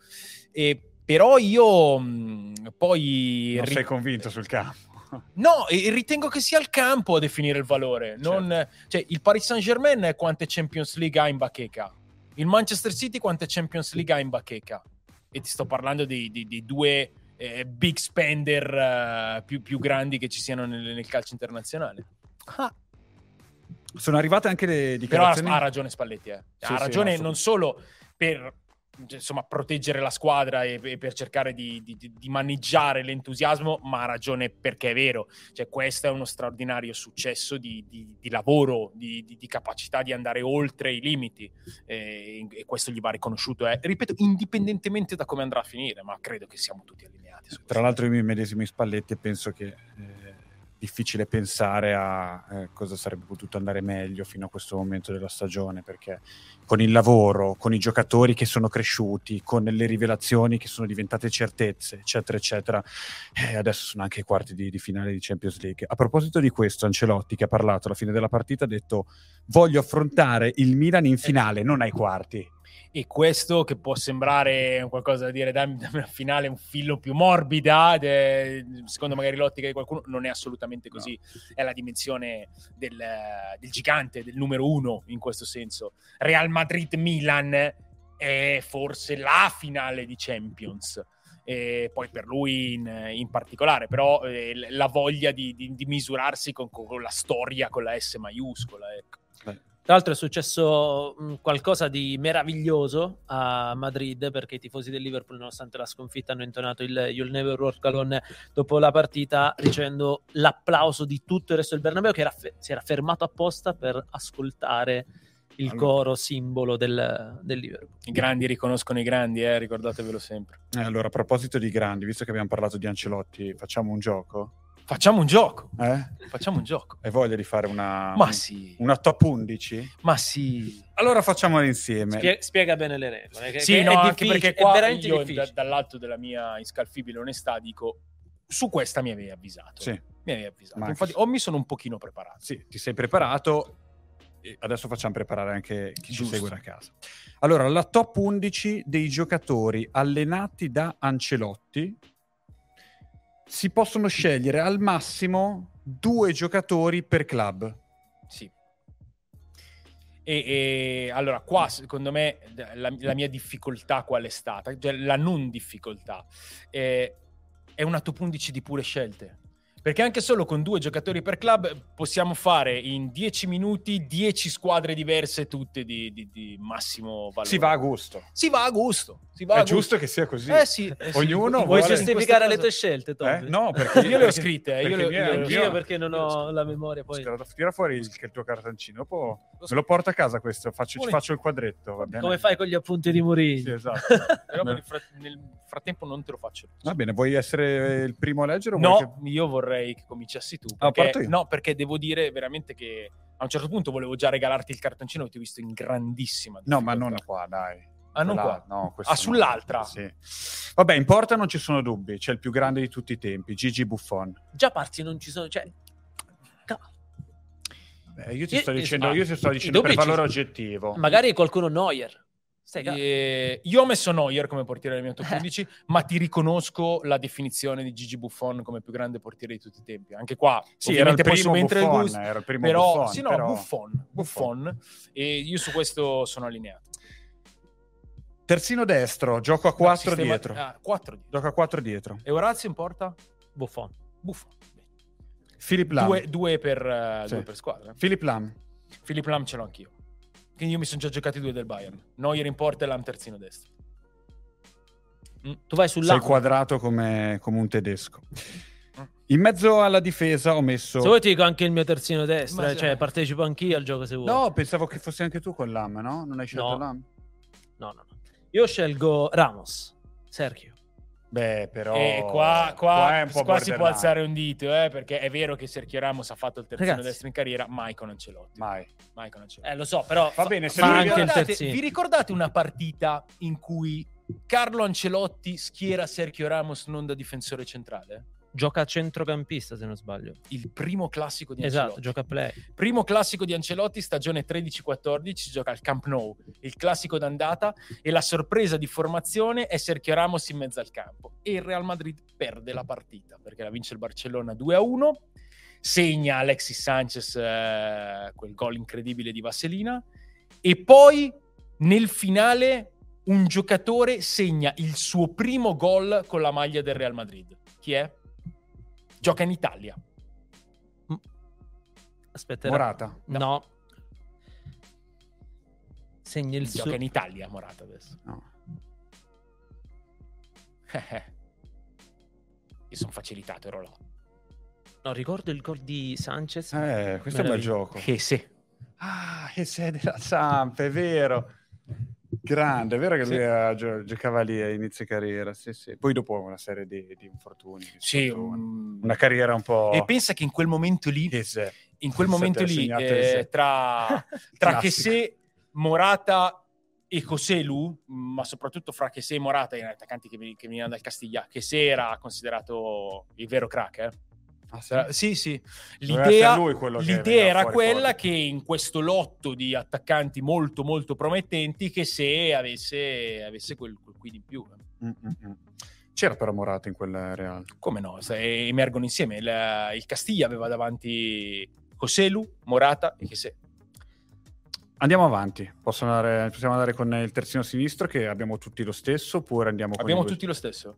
E, però io mh, poi... Non ri- sei convinto sul campo. No, ritengo che sia il campo a definire il valore. Non, certo. cioè, il Paris Saint Germain quante Champions League ha in bacheca? Il Manchester City quante Champions League ha in bacheca? E ti sto parlando dei, dei, dei due eh, big spender uh, più, più, grandi che ci siano nel, nel calcio internazionale. Ah. Sono arrivate anche le dichiarazioni. Però ha, ragione Spalletti, eh. Sì, ha ragione sì, non solo per insomma, proteggere la squadra e, e per cercare di, di, di, maneggiare l'entusiasmo, ma ha ragione perché è vero. Cioè, questo è uno straordinario successo di, di lavoro, di, capacità di andare oltre i limiti e, e questo gli va riconosciuto. Eh. Ripeto, indipendentemente da come andrà a finire, ma credo che siamo tutti allineati. Tra l'altro io mi medesimo in Spalletti e penso che... Eh difficile pensare a eh, cosa sarebbe potuto andare meglio fino a questo momento della stagione, perché con il lavoro, con i giocatori che sono cresciuti, con le rivelazioni che sono diventate certezze, eccetera, eccetera, eh, adesso sono anche i quarti di, di, finale di Champions League. A proposito di questo, Ancelotti, che ha parlato alla fine della partita, ha detto voglio affrontare il Milan in finale, non ai quarti e questo che può sembrare qualcosa da dire dammi, dammi una finale un filo più morbida de, secondo magari l'ottica di qualcuno non è assolutamente così no. è la dimensione del, del, gigante del numero uno in questo senso Real Madrid-Milan è forse la finale di Champions e poi per lui in, in particolare, però eh, la voglia di, di, di misurarsi con, con, la storia con la S maiuscola. Ecco. Tra l'altro è successo mh, qualcosa di meraviglioso a Madrid perché i tifosi del Liverpool, nonostante la sconfitta, hanno intonato il You'll Never Walk Alone dopo la partita, ricevendo l'applauso di tutto il resto del Bernabeu che era fe- si era fermato apposta per ascoltare il allora. coro simbolo del, del, Liverpool. I grandi riconoscono i grandi, eh, ricordatevelo sempre. Eh, allora, a proposito di grandi, visto che abbiamo parlato di Ancelotti, facciamo un gioco? Facciamo un gioco. Eh? Facciamo un gioco. Hai voglia di fare una, Ma sì. una top 11? Ma sì. Allora facciamola insieme. Spie- spiega bene le regole. Che, sì, che no, anche perché qua è io, da, dall'alto della mia inscalfibile onestà dico su questa mi avevi avvisato. Sì. Mi avevi avvisato. Infatti, o mi sono un pochino preparato. Sì, ti sei preparato. Adesso facciamo preparare anche chi Giusto. ci segue da casa. Allora, la top 11 dei giocatori allenati da Ancelotti si possono scegliere al massimo due giocatori per club. Sì. E, e allora, qua secondo me la, la, mia difficoltà qual è stata? Cioè, la non difficoltà eh, è una top 11 di pure scelte. Perché anche solo con due giocatori per club possiamo fare in dieci minuti dieci squadre diverse, tutte di, di, di massimo valore. Si va a gusto. Si va a gusto. Si va è a giusto che sia così. Eh sì. Eh Ognuno sì. vuole... Vuoi giustificare le tue scelte, Tom? Eh? No, perché io le ho scritte. Eh, io, le, io, io, io, perché non ho la memoria poi. Tira fuori il, il tuo cartoncino, dopo me lo porto a casa questo, faccio, ci faccio il quadretto. Come fai con gli appunti di Mourinho? Sì, esatto. Però nel, nel, frattempo non te lo faccio. Va bene, vuoi essere il primo a leggere? no, che... io vorrei che cominciassi tu. Perché, ah, no, perché devo dire veramente che a un certo punto volevo già regalarti il cartoncino e ti ho visto in grandissima. No, ma non qua, dai. Ah, non qua? No, ah, sull'altra? Sì. Vabbè, in porta non ci sono dubbi, c'è il più grande di tutti i tempi, Gigi Buffon. Già parti non ci sono, cioè... Beh, io ti sto dicendo, io ti sto dicendo per valore oggettivo. Magari qualcuno Neuer. Eh, io ho messo Neuer come portiere del mio top 11, eh. ma ti riconosco la definizione di Gigi Buffon come più grande portiere di tutti i tempi. Anche qua, sì, era il primo Buffon, il gusto, era il primo però, Buffon, sì, no, però... Buffon, Buffon, e io su questo sono allineato. Terzino destro, gioco a 4 no, dietro. Ah, 4 dietro. Gioco a 4 dietro. E Orazio in porta? Buffon. Buffon. Philip Lam. Due, due, per, uh, sì. due per squadra. Philip Lam. Philip Lam ce l'ho anch'io. Quindi io mi sono già giocati due del Bayern. Neuer in porta e Lam terzino destro. Mm. Tu vai sull'A. Sei quadrato come, come un tedesco. Mm. In mezzo alla difesa ho messo. Se vuoi ti dico anche il mio terzino destro, eh, cioè partecipo anch'io al gioco se vuoi. No, pensavo che fossi anche tu con l'AM, no? Non hai scelto no. l'AM? No, no, no. Io scelgo Ramos, Sergio. Beh, però e qua, qua, qua, qua si può alzare un dito, eh, perché è vero che Sergio Ramos ha fatto il terzino Ragazzi. destro in carriera, mai con Ancelotti. Mai. mai con Ancelotti. Eh, lo so, però va bene, se fa anche il terzino. Vi ricordate una partita in cui Carlo Ancelotti schiera Sergio Ramos non da difensore centrale? Gioca a centrocampista, se non sbaglio. Il primo classico di esatto, Ancelotti. Esatto, gioca a play. Primo classico di Ancelotti, stagione 13-14, si gioca al Camp Nou, il classico d'andata e la sorpresa di formazione è Sergio Ramos in mezzo al campo e il Real Madrid perde la partita perché la vince il Barcellona 2-1, segna Alexis Sanchez eh, quel gol incredibile di Vasselina e poi nel finale un giocatore segna il suo primo gol con la maglia del Real Madrid. Chi è? Gioca in Italia. Mm. Aspetta. Morata. No. no. Segna il Gioca suo... in Italia Morata adesso. No. Io sono facilitato, ero là. No, ricordo il gol di Sanchez. Eh, questo è un bel Meraviglia. gioco. Che sì. Ah, che sei della Samp, è vero. Grande, è vero che Sì. lui eh, gio- giocava lì a inizio carriera, sì, sì. Poi dopo una serie di, di infortuni. di Sì, un- Una carriera un po'... E pensa che in quel momento lì, Che se- in quel Se momento lì, eh, tra, tra Classico. Chessé, Morata e Coselu, ma soprattutto fra Chessé e Morata, gli attaccanti che, che venivano dal Castiglia, Chessé era considerato il vero crack, eh. Ah, sì? Sì, L'idea, l'idea era fuori quella fuori. che in questo lotto di attaccanti molto, molto promettenti, che se avesse, avesse quel, quel quid in più. eh. Mm, mm, mm. C'era però Morata in quel Real. Come no? Se emergono insieme. Il, il Castiglia aveva davanti Coselu, Morata e Chessé. Andiamo avanti, andare- possiamo andare con il terzino sinistro che abbiamo tutti lo stesso oppure andiamo con Abbiamo tutti lo stesso.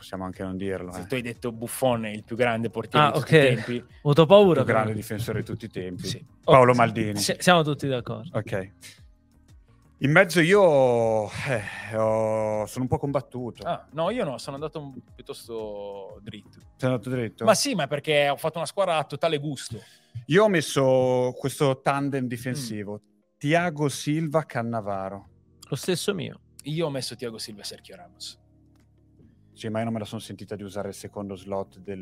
Possiamo anche non dirlo. se eh. tu hai detto Buffon è il più grande portiere Ah, di tutti i tempi. Ho avuto paura. Il più grande difensore di tutti i tempi. Sì. Paolo Oh, Maldini. si- siamo tutti d'accordo. Ok. In mezzo io eh, ho- sono un po' combattuto. Ah, no, io no, sono andato un- piuttosto dritto. Sei andato dritto? Ma sì, ma perché ho fatto una squadra a totale gusto. Io ho messo questo tandem difensivo. Mm. Tiago Silva Cannavaro. Lo stesso mio. Io ho messo Tiago Silva e Sergio Ramos. Sì, ma io non me la sono sentita di usare il secondo slot del,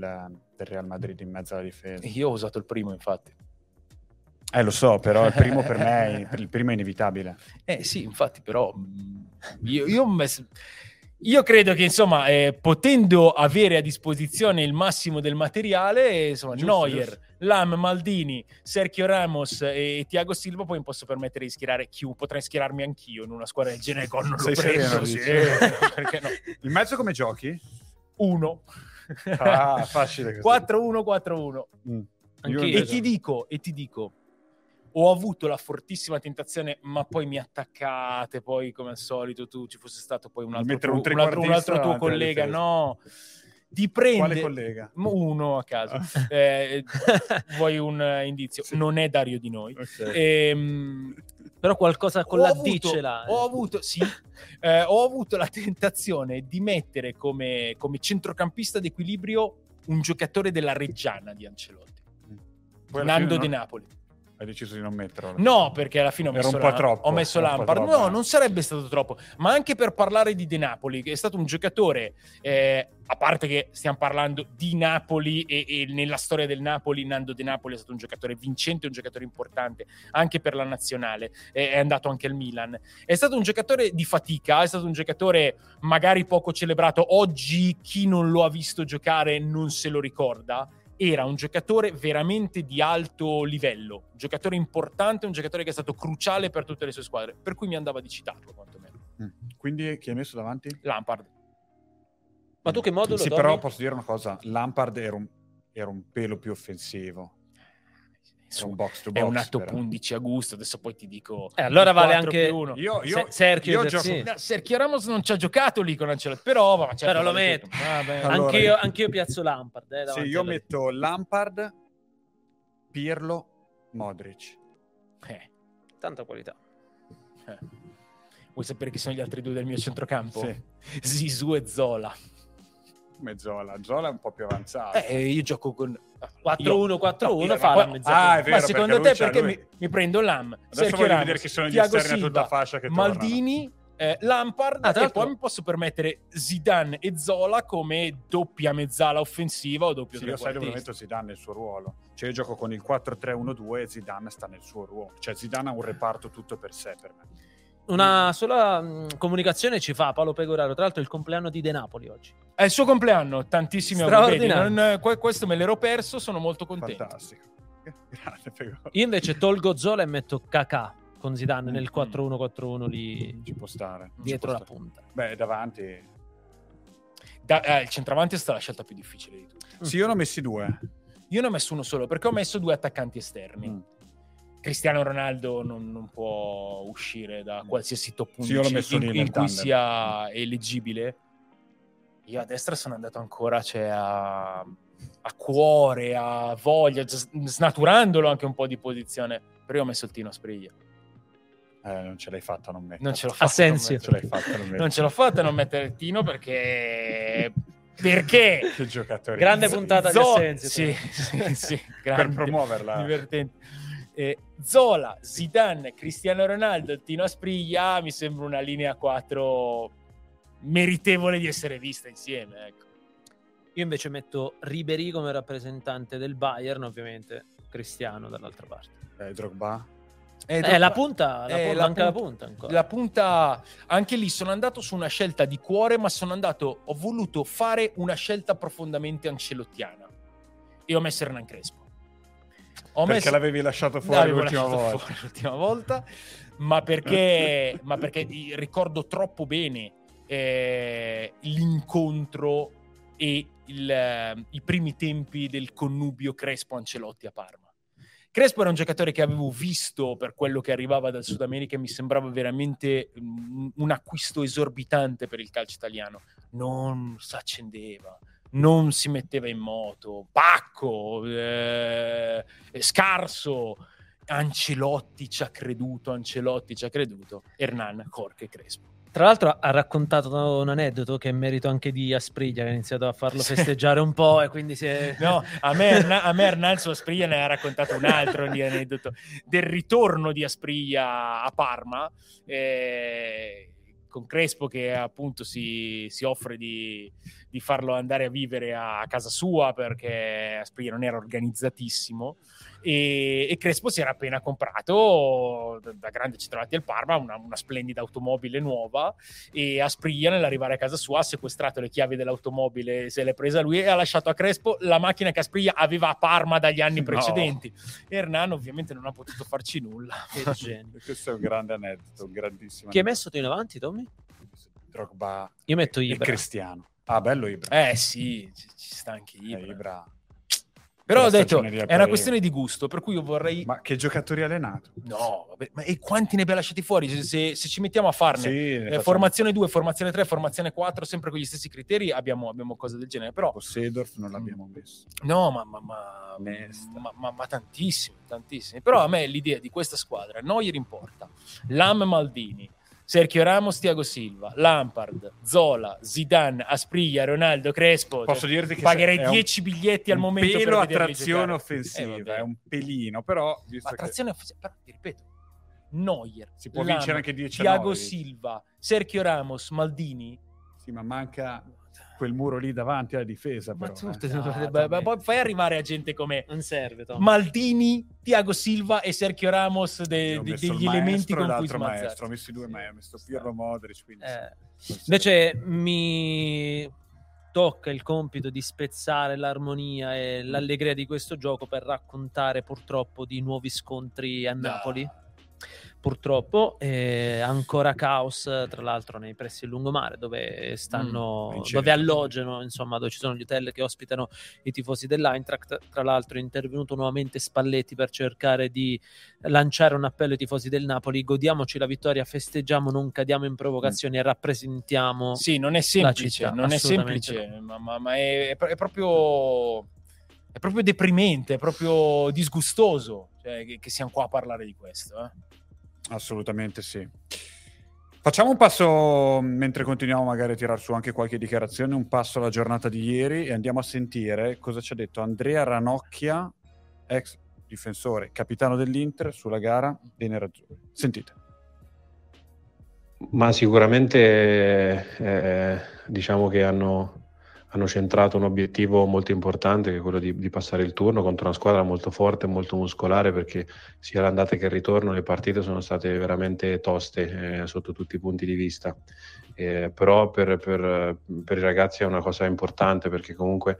del Real Madrid in mezzo alla difesa. Io ho usato il primo, infatti. Eh, lo so, però il primo per me è, il primo è inevitabile. Eh sì, infatti, però mh, io, io ho messo- io credo che, insomma, eh, potendo avere a disposizione il massimo del materiale, insomma, Giusto, Neuer, giusto. Lam, Maldini, Sergio Ramos e Tiago Silva, poi mi posso permettere di schierare chiunque, potrei schierarmi anch'io in una squadra del genere con non lo Sei prendo, sereno, sì, perché no? In mezzo come giochi? Uno. Ah, facile così. 4-1, 4-1. Mm. E ti dico, e ti dico, ho avuto la fortissima tentazione, ma poi mi attaccate, poi come al solito tu ci fosse stato poi un altro, un tuo, un altro, un altro tuo collega, no, ti Quale prende collega? uno a caso, Ah. Eh, vuoi un eh, indizio? Sì. Non è Dario Di Noi. Ok. Ehm, Però qualcosa con ho la avuto- D ce l'ha. Ho avuto, sì, eh, ho avuto la tentazione di mettere come, come centrocampista d'equilibrio un giocatore della Reggiana di Ancelotti, Poi alla Nando fine De no- Napoli. Hai deciso di non metterlo? No, perché alla fine ho messo, la- troppo, ho messo Lampard. troppo, No, eh. non sarebbe stato troppo. Ma anche per parlare di De Napoli, che è stato un giocatore, eh, a parte che stiamo parlando di Napoli e, e nella storia del Napoli, Nando De Napoli è stato un giocatore vincente, un giocatore importante anche per la nazionale. eh, È andato anche al Milan. È stato un giocatore di fatica, è stato un giocatore magari poco celebrato. Oggi chi non lo ha visto giocare non se lo ricorda era un giocatore veramente di alto livello, un giocatore importante, un giocatore che è stato cruciale per tutte le sue squadre, per cui mi andava di citarlo quantomeno. Mm. Quindi chi hai messo davanti? Lampard. Ma tu che modulo Sì, Tommy? però posso dire una cosa. Lampard era un, era un pelo più offensivo. Era un box to è box. un atto però. 11 agosto, adesso poi ti dico... Eh, allora vale 4 anche- uno. Io, io, Se- Sergio io gioco... Terzini. No, Sergio Ramos non ci ha giocato lì con Ancelotti, però, ma certo, Però lo metto. Vabbè. Allora, anch'io, io- anch'io piazzo Lampard. Eh, Sì, io metto Lampard, Pirlo, Modric. Eh, Tanta qualità. eh. Vuoi sapere chi sono gli altri due del mio centrocampo? Sì. Zizou e Zola. Mezzola. Zola è un po' più avanzato. Eh, io gioco con... 4-1-4-1 No, fa ma la mezz'ora. Ah, vero, Ma secondo perché te perché lui. mi, mi prendo Lam, Adesso Sergio voglio Ramos, vedere chi sono gli Thiago esterni a Silva, tutta fascia che tornano. Maldini, eh, Lampard Ah, e poi mi posso permettere Zidane e Zola come doppia mezzala offensiva o doppio Sì, io sai dove metto Zidane nel suo ruolo. Cioè io gioco con il 4-3-1-2 e Zidane sta nel suo ruolo. Cioè Zidane ha un reparto tutto per sé per me. Una sola mh, comunicazione ci fa Paolo Pegoraro. Tra l'altro è il compleanno di De Napoli oggi. È il suo compleanno, tantissimi auguri. Non- que- questo me l'ero perso, sono molto contento. Fantastico. Grande Pegoro. Io invece tolgo Zola e metto Kakà con Zidane Mm, nel mm. 4-1-4-1 lì Ci può stare. dietro può la stare. punta. Beh, davanti. Da- eh, il centravanti è stata la scelta più difficile di tutte. Sì, io ne ho messi due. Io ne ho messo uno solo perché ho messo due attaccanti esterni. Mm. Cristiano Ronaldo non, non può uscire da qualsiasi top 11 Sì, in, in nel cui sia eleggibile. Io a destra sono andato ancora cioè, a, a cuore, a voglia, snaturandolo anche un po' di posizione. Però io ho messo il Tino Spriglia. Eh, non ce l'hai fatta a non mettere. Non ce l'ho fatta. Assenzio. Non ce l'hai fatta a non mettere. Non ce l'ho fatta a non mettere il Tino perché... Perché? Che giocatore. Grande puntata di Zo- Assenzio. Sì, sì, sì, Per promuoverla. divertente. Eh, Zola, Zidane, Cristiano Ronaldo, Tino Aspriglia mi sembra una linea 4 meritevole di essere vista insieme. Ecco. Io invece metto Ribery come rappresentante del Bayern, ovviamente Cristiano dall'altra parte. Eh, Drogba. Eh, la punta, la, eh, pu- la manca la punta- punta ancora. La punta, anche lì sono andato su una scelta di cuore, ma sono andato, ho voluto fare una scelta profondamente ancelottiana e ho messo Hernan Crespo. Ho Perché messo- l'avevi lasciato fuori L'avevo l'ultima lasciato volta. fuori l'ultima volta, ma perché, ma perché ricordo troppo bene eh, l'incontro e il, eh, i primi tempi del connubio Crespo-Ancelotti a Parma. Crespo era un giocatore che avevo visto per quello che arrivava dal Sud America e mi sembrava veramente mm, un acquisto esorbitante per il calcio italiano. Non si accendeva, non si metteva in moto, pacco, eh, scarso. Ancelotti ci ha creduto, Ancelotti ci ha creduto. Hernan, Jorge Crespo. Tra l'altro ha raccontato un aneddoto che è merito anche di Aspriglia, che ha iniziato a farlo festeggiare un po' e quindi si è... No, a me, a me su Aspriglia ne ha raccontato un altro di aneddoto del ritorno di Aspriglia a Parma eh, con Crespo che appunto si, si offre di, di farlo andare a vivere a, casa sua perché Aspriglia non era organizzatissimo e, e Crespo si era appena comprato da, da grande centralati al Parma una, una splendida automobile nuova e Aspriglia nell'arrivare a casa sua ha sequestrato le chiavi dell'automobile se l'è presa lui e ha lasciato a Crespo la macchina che Aspriglia aveva a Parma dagli anni No. precedenti e Hernan ovviamente non ha potuto farci nulla Che genio. Questo è un grande aneddoto, un grandissimo. Chi hai messo tu in avanti, Tommy? Drogba Io metto e Ibra. Cristiano. Ah, bello Ibra. eh sì ci, ci sta anche Eh, Ibra. Ibra. però ho detto è una questione di gusto per cui io vorrei Ma che giocatori ha allenato? no vabbè, ma e quanti ne abbiamo lasciati fuori se, se- se ci mettiamo a farne Sì, eh, formazione 2, formazione 3, formazione 4, sempre con gli stessi criteri, abbiamo, abbiamo cose del genere. Però, Sedorf non l'abbiamo messo. no, ma, ma, ma, ma, ma- ma tantissimi, tantissimi. Però a me l'idea di questa squadra, Neuer in porta, Lam Maldini, Sergio Ramos, Thiago Silva, Lampard, Zola, Zidane, Aspriglia, Ronaldo, Crespo. Posso cioè, dirti che pagherei è un- 10 biglietti al momento pelo per vederli trazione giocare. offensiva, Eh, è un pelino, però Ma che offensiva, però ti ripeto, Neuer, si può Lam, vincere anche 10 a Thiago 9. Silva, Sergio Ramos, Maldini, Sì, ma manca quel muro lì davanti alla difesa Ma però. tutte, eh. beh, beh, beh, poi fai arrivare a gente come Non serve. Maldini, Tiago Silva e Sergio Ramos de- de- degli elementi con cui l'altro smazzarsi. maestro, ho messo i due Sì, maestri, ho messo Pirlo. Modric, quindi sì. Eh, Forse- Invece mi tocca il compito di spezzare l'armonia e l'allegria di questo gioco per raccontare purtroppo di nuovi scontri a Napoli. Purtroppo eh, ancora caos, tra l'altro, nei pressi del lungomare, dove stanno, Mm, dove alloggiano, insomma, dove ci sono gli hotel che ospitano i tifosi dell'Eintracht. Tra l'altro, è intervenuto nuovamente Spalletti per cercare di lanciare un appello ai tifosi del Napoli: godiamoci la vittoria, festeggiamo, non cadiamo in provocazioni e rappresentiamo. Sì, non è semplice, città, non è semplice, ma, ma- ma è, è proprio è proprio deprimente, è proprio disgustoso cioè, che, che siamo qua a parlare di questo. eh. Assolutamente sì. Facciamo un passo, mentre continuiamo magari a tirar su anche qualche dichiarazione, un passo alla giornata di ieri e andiamo a sentire cosa ci ha detto Andrea Ranocchia, ex difensore, capitano dell'Inter, sulla gara dei Nerazzurri. Sentite. Ma sicuramente eh, diciamo che hanno, hanno centrato un obiettivo molto importante che è quello di, di passare il turno contro una squadra molto forte molto muscolare perché sia l'andata che il ritorno le partite sono state veramente toste eh, sotto tutti i punti di vista. Eh, però per, per- per i ragazzi è una cosa importante perché comunque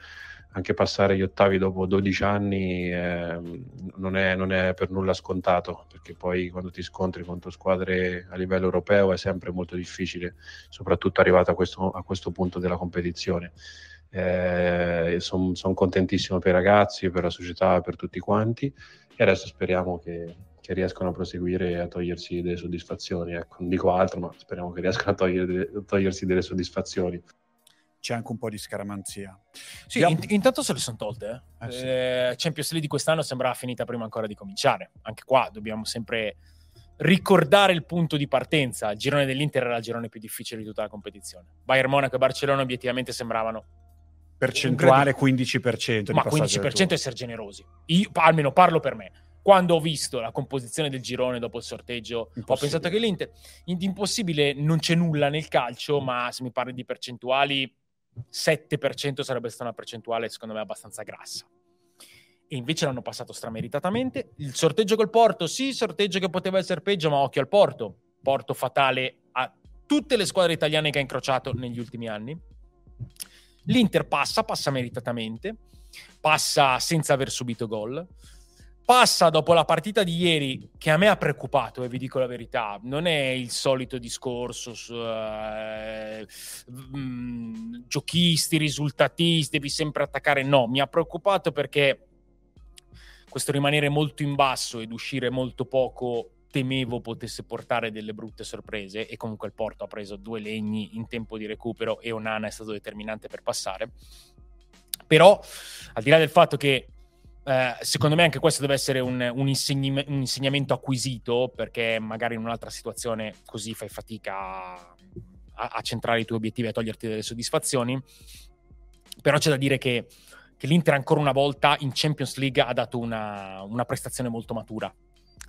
anche passare gli ottavi dopo 12 anni ehm, non, è, non è per nulla scontato, perché poi quando ti scontri contro squadre a livello europeo è sempre molto difficile, soprattutto arrivato a questo, a questo punto della competizione. Sono contentissimo per i ragazzi, per la società, per tutti quanti e adesso speriamo che, che riescano a proseguire e a togliersi delle soddisfazioni. Ecco, non dico altro, ma speriamo che riescano a, togliere- a togliersi delle soddisfazioni. C'è anche un po' di scaramanzia. Sì, int- intanto se le sono tolte. Eh. Eh, sì. Eh, Champions League di quest'anno sembrava finita prima ancora di cominciare. Anche qua dobbiamo sempre ricordare il punto di partenza. Il girone dell'Inter era il girone più difficile di tutta la competizione. Bayern Monaco e Barcellona obiettivamente sembravano percentuale 15%. Ma 15% essere generosi. Io almeno parlo per me. Quando ho visto la composizione del girone dopo il sorteggio, ho pensato che l'Inter impossibile non c'è nulla nel calcio, ma se mi parli di percentuali 7% sarebbe stata una percentuale secondo me abbastanza grassa e invece l'hanno passato strameritatamente. Il sorteggio col Porto, sì, sorteggio che poteva essere peggio, ma occhio al Porto. Porto fatale a tutte le squadre italiane che ha incrociato negli ultimi anni. L'Inter passa, passa meritatamente, passa senza aver subito gol. Passa dopo la partita di ieri, che a me ha preoccupato, e vi dico la verità, non è il solito discorso su uh, mm, giochisti, risultatisti, devi sempre attaccare. No, mi ha preoccupato perché questo rimanere molto in basso ed uscire molto poco temevo potesse portare delle brutte sorprese e comunque il Porto ha preso due legni in tempo di recupero e Onana è stato determinante per passare. Però, al di là del fatto che eh, secondo me anche questo deve essere un, un, insegni- un, insegnamento acquisito perché magari in un'altra situazione così fai fatica a, a centrare i tuoi obiettivi e a toglierti delle soddisfazioni. Però c'è da dire che che l'Inter ancora una volta in Champions League ha dato una, una prestazione molto matura.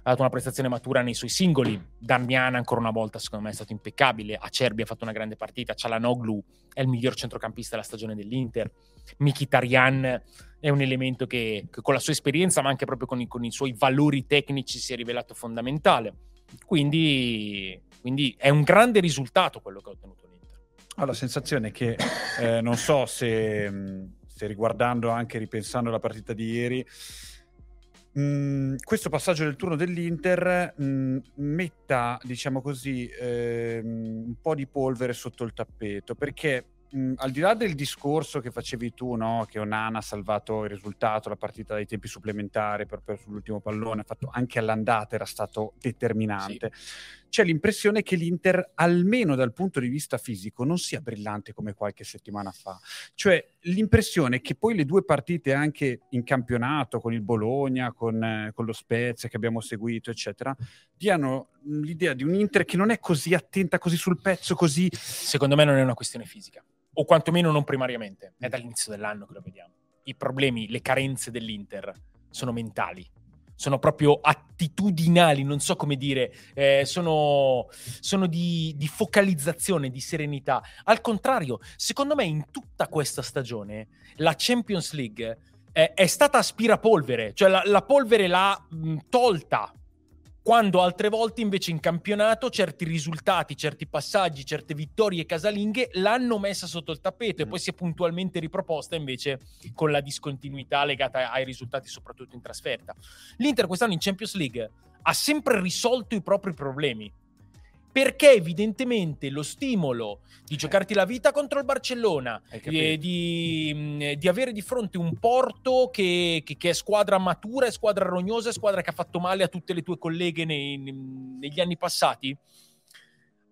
Ha dato una prestazione matura nei suoi singoli. Darmian ancora una volta secondo me è stato impeccabile. Acerbi ha fatto una grande partita. Cialanoglu è il miglior centrocampista della stagione dell'Inter. Mkhitaryan è un elemento che, che, con la sua esperienza ma anche proprio con i, con i, suoi valori tecnici si è rivelato fondamentale. Quindi, quindi è un grande risultato quello che ha ottenuto l'Inter. Ho la sensazione che eh, non so se riguardando anche, ripensando alla partita di ieri, mh, mm, questo passaggio del turno dell'Inter mh, mm, metta, diciamo così, eh, un po' di polvere sotto il tappeto, perché mh, mm, al di là del discorso che facevi tu, no? che Onana ha salvato il risultato, la partita dai tempi supplementari per sull'ultimo pallone, fatto anche all'andata, era stato determinante. Sì. C'è l'impressione che l'Inter, almeno dal punto di vista fisico, non sia brillante come qualche settimana fa. Cioè, l'impressione che poi le due partite anche in campionato, con il Bologna, con, eh, con lo Spezia che abbiamo seguito, eccetera, diano l'idea di un Inter che non è così attenta, così sul pezzo, così... Secondo me non è una questione fisica o quantomeno non primariamente, è dall'inizio dell'anno che lo vediamo. I problemi, le carenze dell'Inter sono mentali, sono proprio attitudinali, non so come dire, eh, sono, sono di, di, focalizzazione, di serenità. Al contrario, secondo me in tutta questa stagione la Champions League è, è stata aspirapolvere, cioè la, la polvere l'ha mh, tolta quando altre volte invece in campionato certi risultati, certi passaggi, certe vittorie casalinghe l'hanno messa sotto il tappeto mm. e poi si è puntualmente riproposta invece con la discontinuità legata ai risultati soprattutto in trasferta. L'Inter quest'anno in Champions League ha sempre risolto i propri problemi perché evidentemente lo stimolo di giocarti la vita contro il Barcellona, eh, di, mm, di, avere di fronte un Porto che, che, che, è squadra matura, è squadra rognosa, è squadra che ha fatto male a tutte le tue colleghe nei, negli anni passati,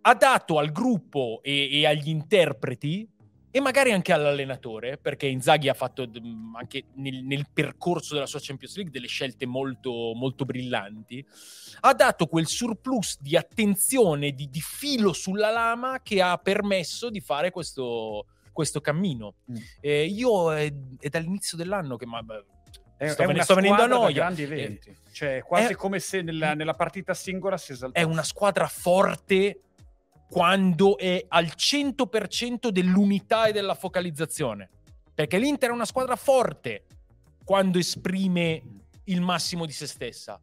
ha dato al gruppo e, e agli interpreti e magari anche all'allenatore, perché Inzaghi ha fatto mm, anche nel, nel, percorso della sua Champions League delle scelte molto, molto brillanti, ha dato quel surplus di attenzione, di, di filo sulla lama che ha permesso di fare questo, questo cammino. Mm. Eh, io è, è, dall'inizio dell'anno che... Ma, è, sto, è sto venendo a noia. grandi eventi. Eh, cioè, quasi è, come se nella, nella, partita singola si esaltasse. È una squadra forte quando è al 100% dell'unità e della focalizzazione. Perché l'Inter è una squadra forte quando esprime il massimo di se stessa.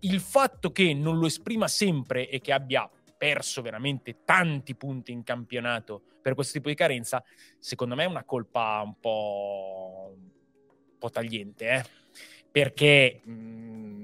Il fatto che non lo esprima sempre e che abbia perso veramente tanti punti in campionato per questo tipo di carenza, secondo me è una colpa un po', un po tagliente, eh? perché mh, mm,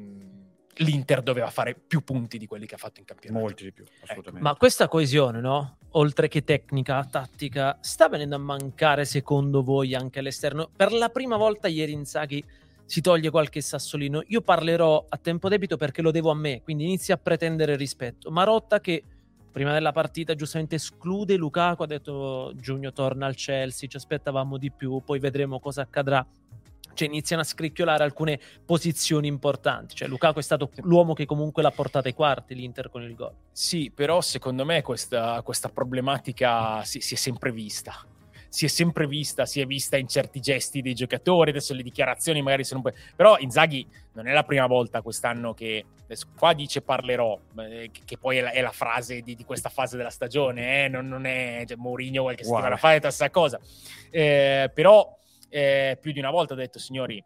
l'Inter doveva fare più punti di quelli che ha fatto in campionato. Molti di più, ecco. assolutamente. Ecco. Ma questa coesione, no? Oltre che tecnica, tattica, sta venendo a mancare secondo voi anche all'esterno? Per la prima volta ieri Inzaghi si toglie qualche sassolino. Io parlerò a tempo debito perché lo devo a me, quindi inizia a pretendere rispetto. Marotta che prima della partita giustamente esclude Lukaku, ha detto Giugno torna al Chelsea, ci aspettavamo di più, poi vedremo cosa accadrà cioè iniziano a scricchiolare alcune posizioni importanti. Cioè, Lukaku è stato l'uomo che comunque l'ha portata ai quarti l'Inter con il gol. Sì, però secondo me questa, questa problematica si, si, è sempre vista. Si è sempre vista, si è vista in certi gesti dei giocatori, adesso le dichiarazioni magari sono un po'... Però Inzaghi non è la prima volta quest'anno che... qua dice parlerò, eh, che, poi è la, è la frase di, di, questa fase della stagione, eh? non, non, è cioè, Mourinho qualche settimana fa, è questa cosa. Eh, però eh, più di una volta ha detto, signori,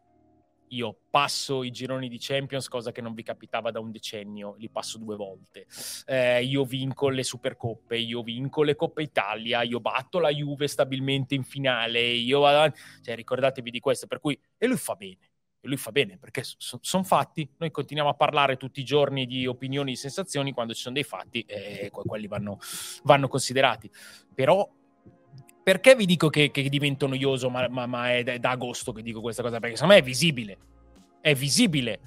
io passo i gironi di Champions, cosa che non vi capitava da un decennio, li passo due volte. Eh, io vinco le Supercoppe, io vinco le Coppe Italia, io batto la Juve stabilmente in finale, io. Cioè, ricordatevi di questo, per cui... E lui fa bene, e lui fa bene, perché so, sono fatti, noi continuiamo a parlare tutti i giorni di opinioni, di sensazioni, quando ci sono dei fatti, eh, quelli vanno, vanno considerati. Però perché vi dico che, che divento noioso, ma, ma, ma è, da, agosto che dico questa cosa? Perché secondo me è visibile. È visibile.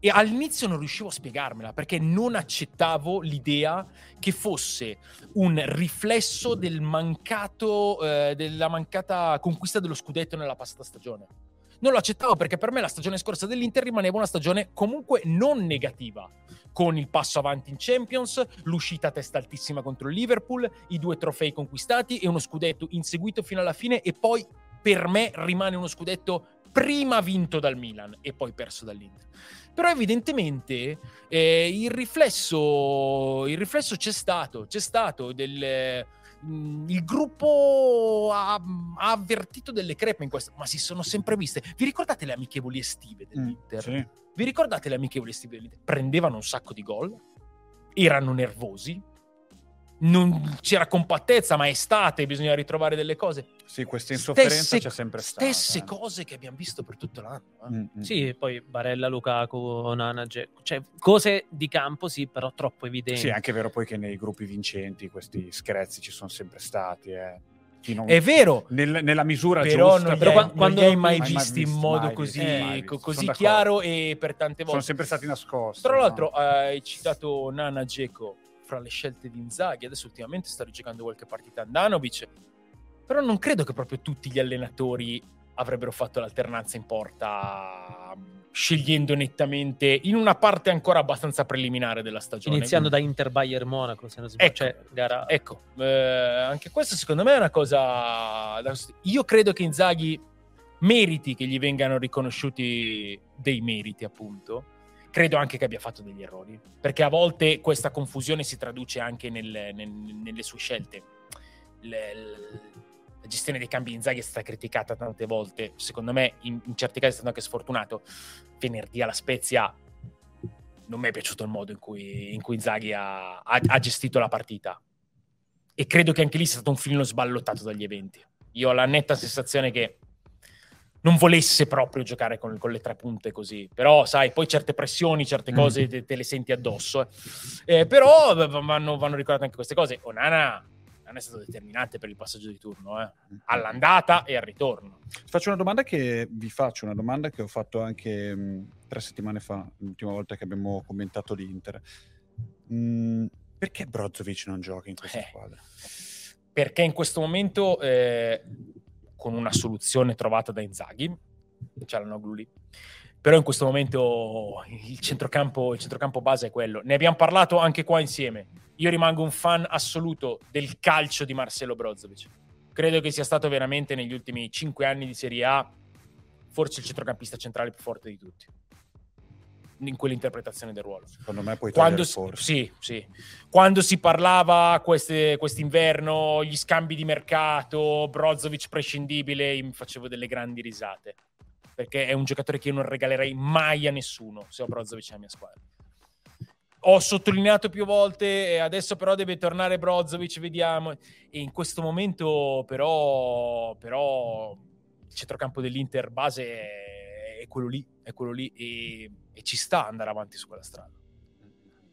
E all'inizio non riuscivo a spiegarmela perché non accettavo l'idea che fosse un riflesso del mancato, eh, della mancata conquista dello scudetto nella passata stagione. Non lo accettavo perché per me la stagione scorsa dell'Inter rimaneva una stagione comunque non negativa con il passo avanti in Champions, l'uscita a testa altissima contro il Liverpool, i due trofei conquistati e uno scudetto inseguito fino alla fine e poi per me rimane uno scudetto prima vinto dal Milan e poi perso dall'Inter. Però evidentemente eh, il, riflesso, il riflesso c'è stato, c'è stato del il gruppo ha, ha, avvertito delle crepe in questo, ma si sono sempre viste. Vi ricordate le amichevoli estive dell'Inter? Mm, sì. Vi ricordate le amichevoli estive dell'Inter? Prendevano un sacco di gol, erano nervosi, non c'era compattezza, ma è estate, bisogna ritrovare delle cose. Sì, questa insofferenza stesse, c'è sempre stata. Stesse eh. cose che abbiamo visto per tutto l'anno. Eh. Mm-hmm. Sì, poi Barella, Lukaku, Nana, cioè cose di campo sì, però troppo evidenti. Sì, è anche vero poi che nei gruppi vincenti questi screzi ci sono sempre stati, eh. Non, è vero nel, nella misura però giusta non però quando, quando non li hai mai visti in modo mai così, eh, così chiaro e per tante volte sono sempre stati nascosti tra l'altro no? hai citato Nana Geco fra le scelte di Inzaghi. Adesso ultimamente sta rigiocando qualche partita Andanovic, però non credo che proprio tutti gli allenatori avrebbero fatto l'alternanza in porta scegliendo nettamente in una parte ancora abbastanza preliminare della stagione. Iniziando da Inter Bayern Monaco, se non sbaglio. Ecco, cioè, gara... ecco eh, anche questo secondo me è una cosa... Io credo che Inzaghi meriti che gli vengano riconosciuti dei meriti, appunto credo anche che abbia fatto degli errori, perché a volte questa confusione si traduce anche nel, nel, nelle sue scelte. Le, la gestione dei cambi Inzaghi è stata criticata tante volte, secondo me in, in certi casi è stato anche sfortunato. Venerdì alla Spezia non mi è piaciuto il modo in cui, in cui Inzaghi ha, ha, ha gestito la partita e credo che anche lì sia stato un filino sballottato dagli eventi. Io ho la netta sensazione che non volesse proprio giocare con, con, le tre punte così. Però, sai, poi certe pressioni, certe mm. cose te, te le senti addosso. Eh. Eh, però vanno, vanno, ricordate anche queste cose. Onana, Onana è stato determinante per il passaggio di turno, eh. all'andata e al ritorno. Faccio una domanda che vi faccio, una domanda che ho fatto anche mh, tre settimane fa, l'ultima volta che abbiamo commentato l'Inter. Mh, perché Brozovic non gioca in questa eh. squadra? Perché in questo momento eh, con una soluzione trovata da Inzaghi, c'è la Noglu lì. Però in questo momento il centrocampo, il centrocampo base è quello. Ne abbiamo parlato anche qua insieme. Io rimango un fan assoluto del calcio di Marcelo Brozovic. Credo che sia stato veramente negli ultimi cinque anni di Serie A forse il centrocampista centrale più forte di tutti in quell'interpretazione del ruolo. Secondo me puoi Quando si, sì, sì. Quando si parlava queste, quest'inverno, gli scambi di mercato, Brozovic prescindibile, mi facevo delle grandi risate. Perché è un giocatore che io non regalerei mai a nessuno se ho Brozovic nella mia squadra. Ho sottolineato più volte, adesso però deve tornare Brozovic, vediamo. E in questo momento però, però il centrocampo dell'Inter base è quello lì, è quello lì. E e ci sta andare avanti su quella strada.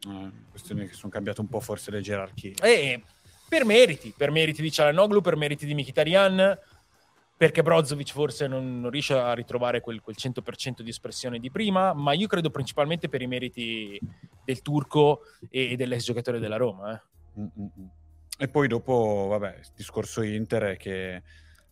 Eh, questione che sono cambiate un po' forse le gerarchie. E per meriti, per meriti di Cialanoglu, per meriti di Mkhitaryan, perché Brozovic forse non, non riesce a ritrovare quel, quel, 100% di espressione di prima, ma io credo principalmente per i meriti del turco e, e dell'ex giocatore della Roma. Eh. Mm-mm. E poi dopo, vabbè, il discorso Inter è che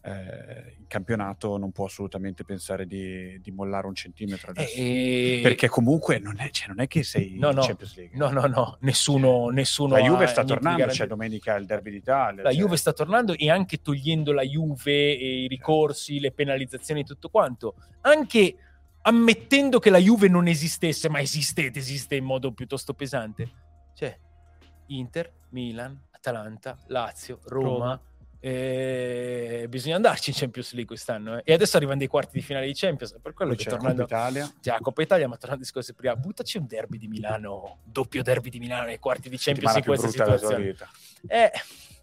eh, in campionato non può assolutamente pensare di, di mollare un centimetro adesso. E- Perché comunque non è, cioè, non è che sei No, in no. Champions League. No, no, no, nessuno, nessuno La Juve sta tornando, c'è domenica il derby d'Italia. La cioè- Juve sta tornando e anche togliendo la Juve e i ricorsi, le penalizzazioni e tutto quanto, anche ammettendo che la Juve non esistesse, ma esiste esiste in modo piuttosto pesante, c'è Inter, Milan, Atalanta, Lazio, Roma. Roma. Eh, bisogna andarci in Champions League quest'anno eh. e adesso arrivano dei quarti di finale di Champions per quello Poi che tornando Coppa Italia. La Coppa Italia, ma tornando al discorso prima, buttaci un derby di Milano, doppio derby di Milano nei quarti di Champions in questa situazione. Eh,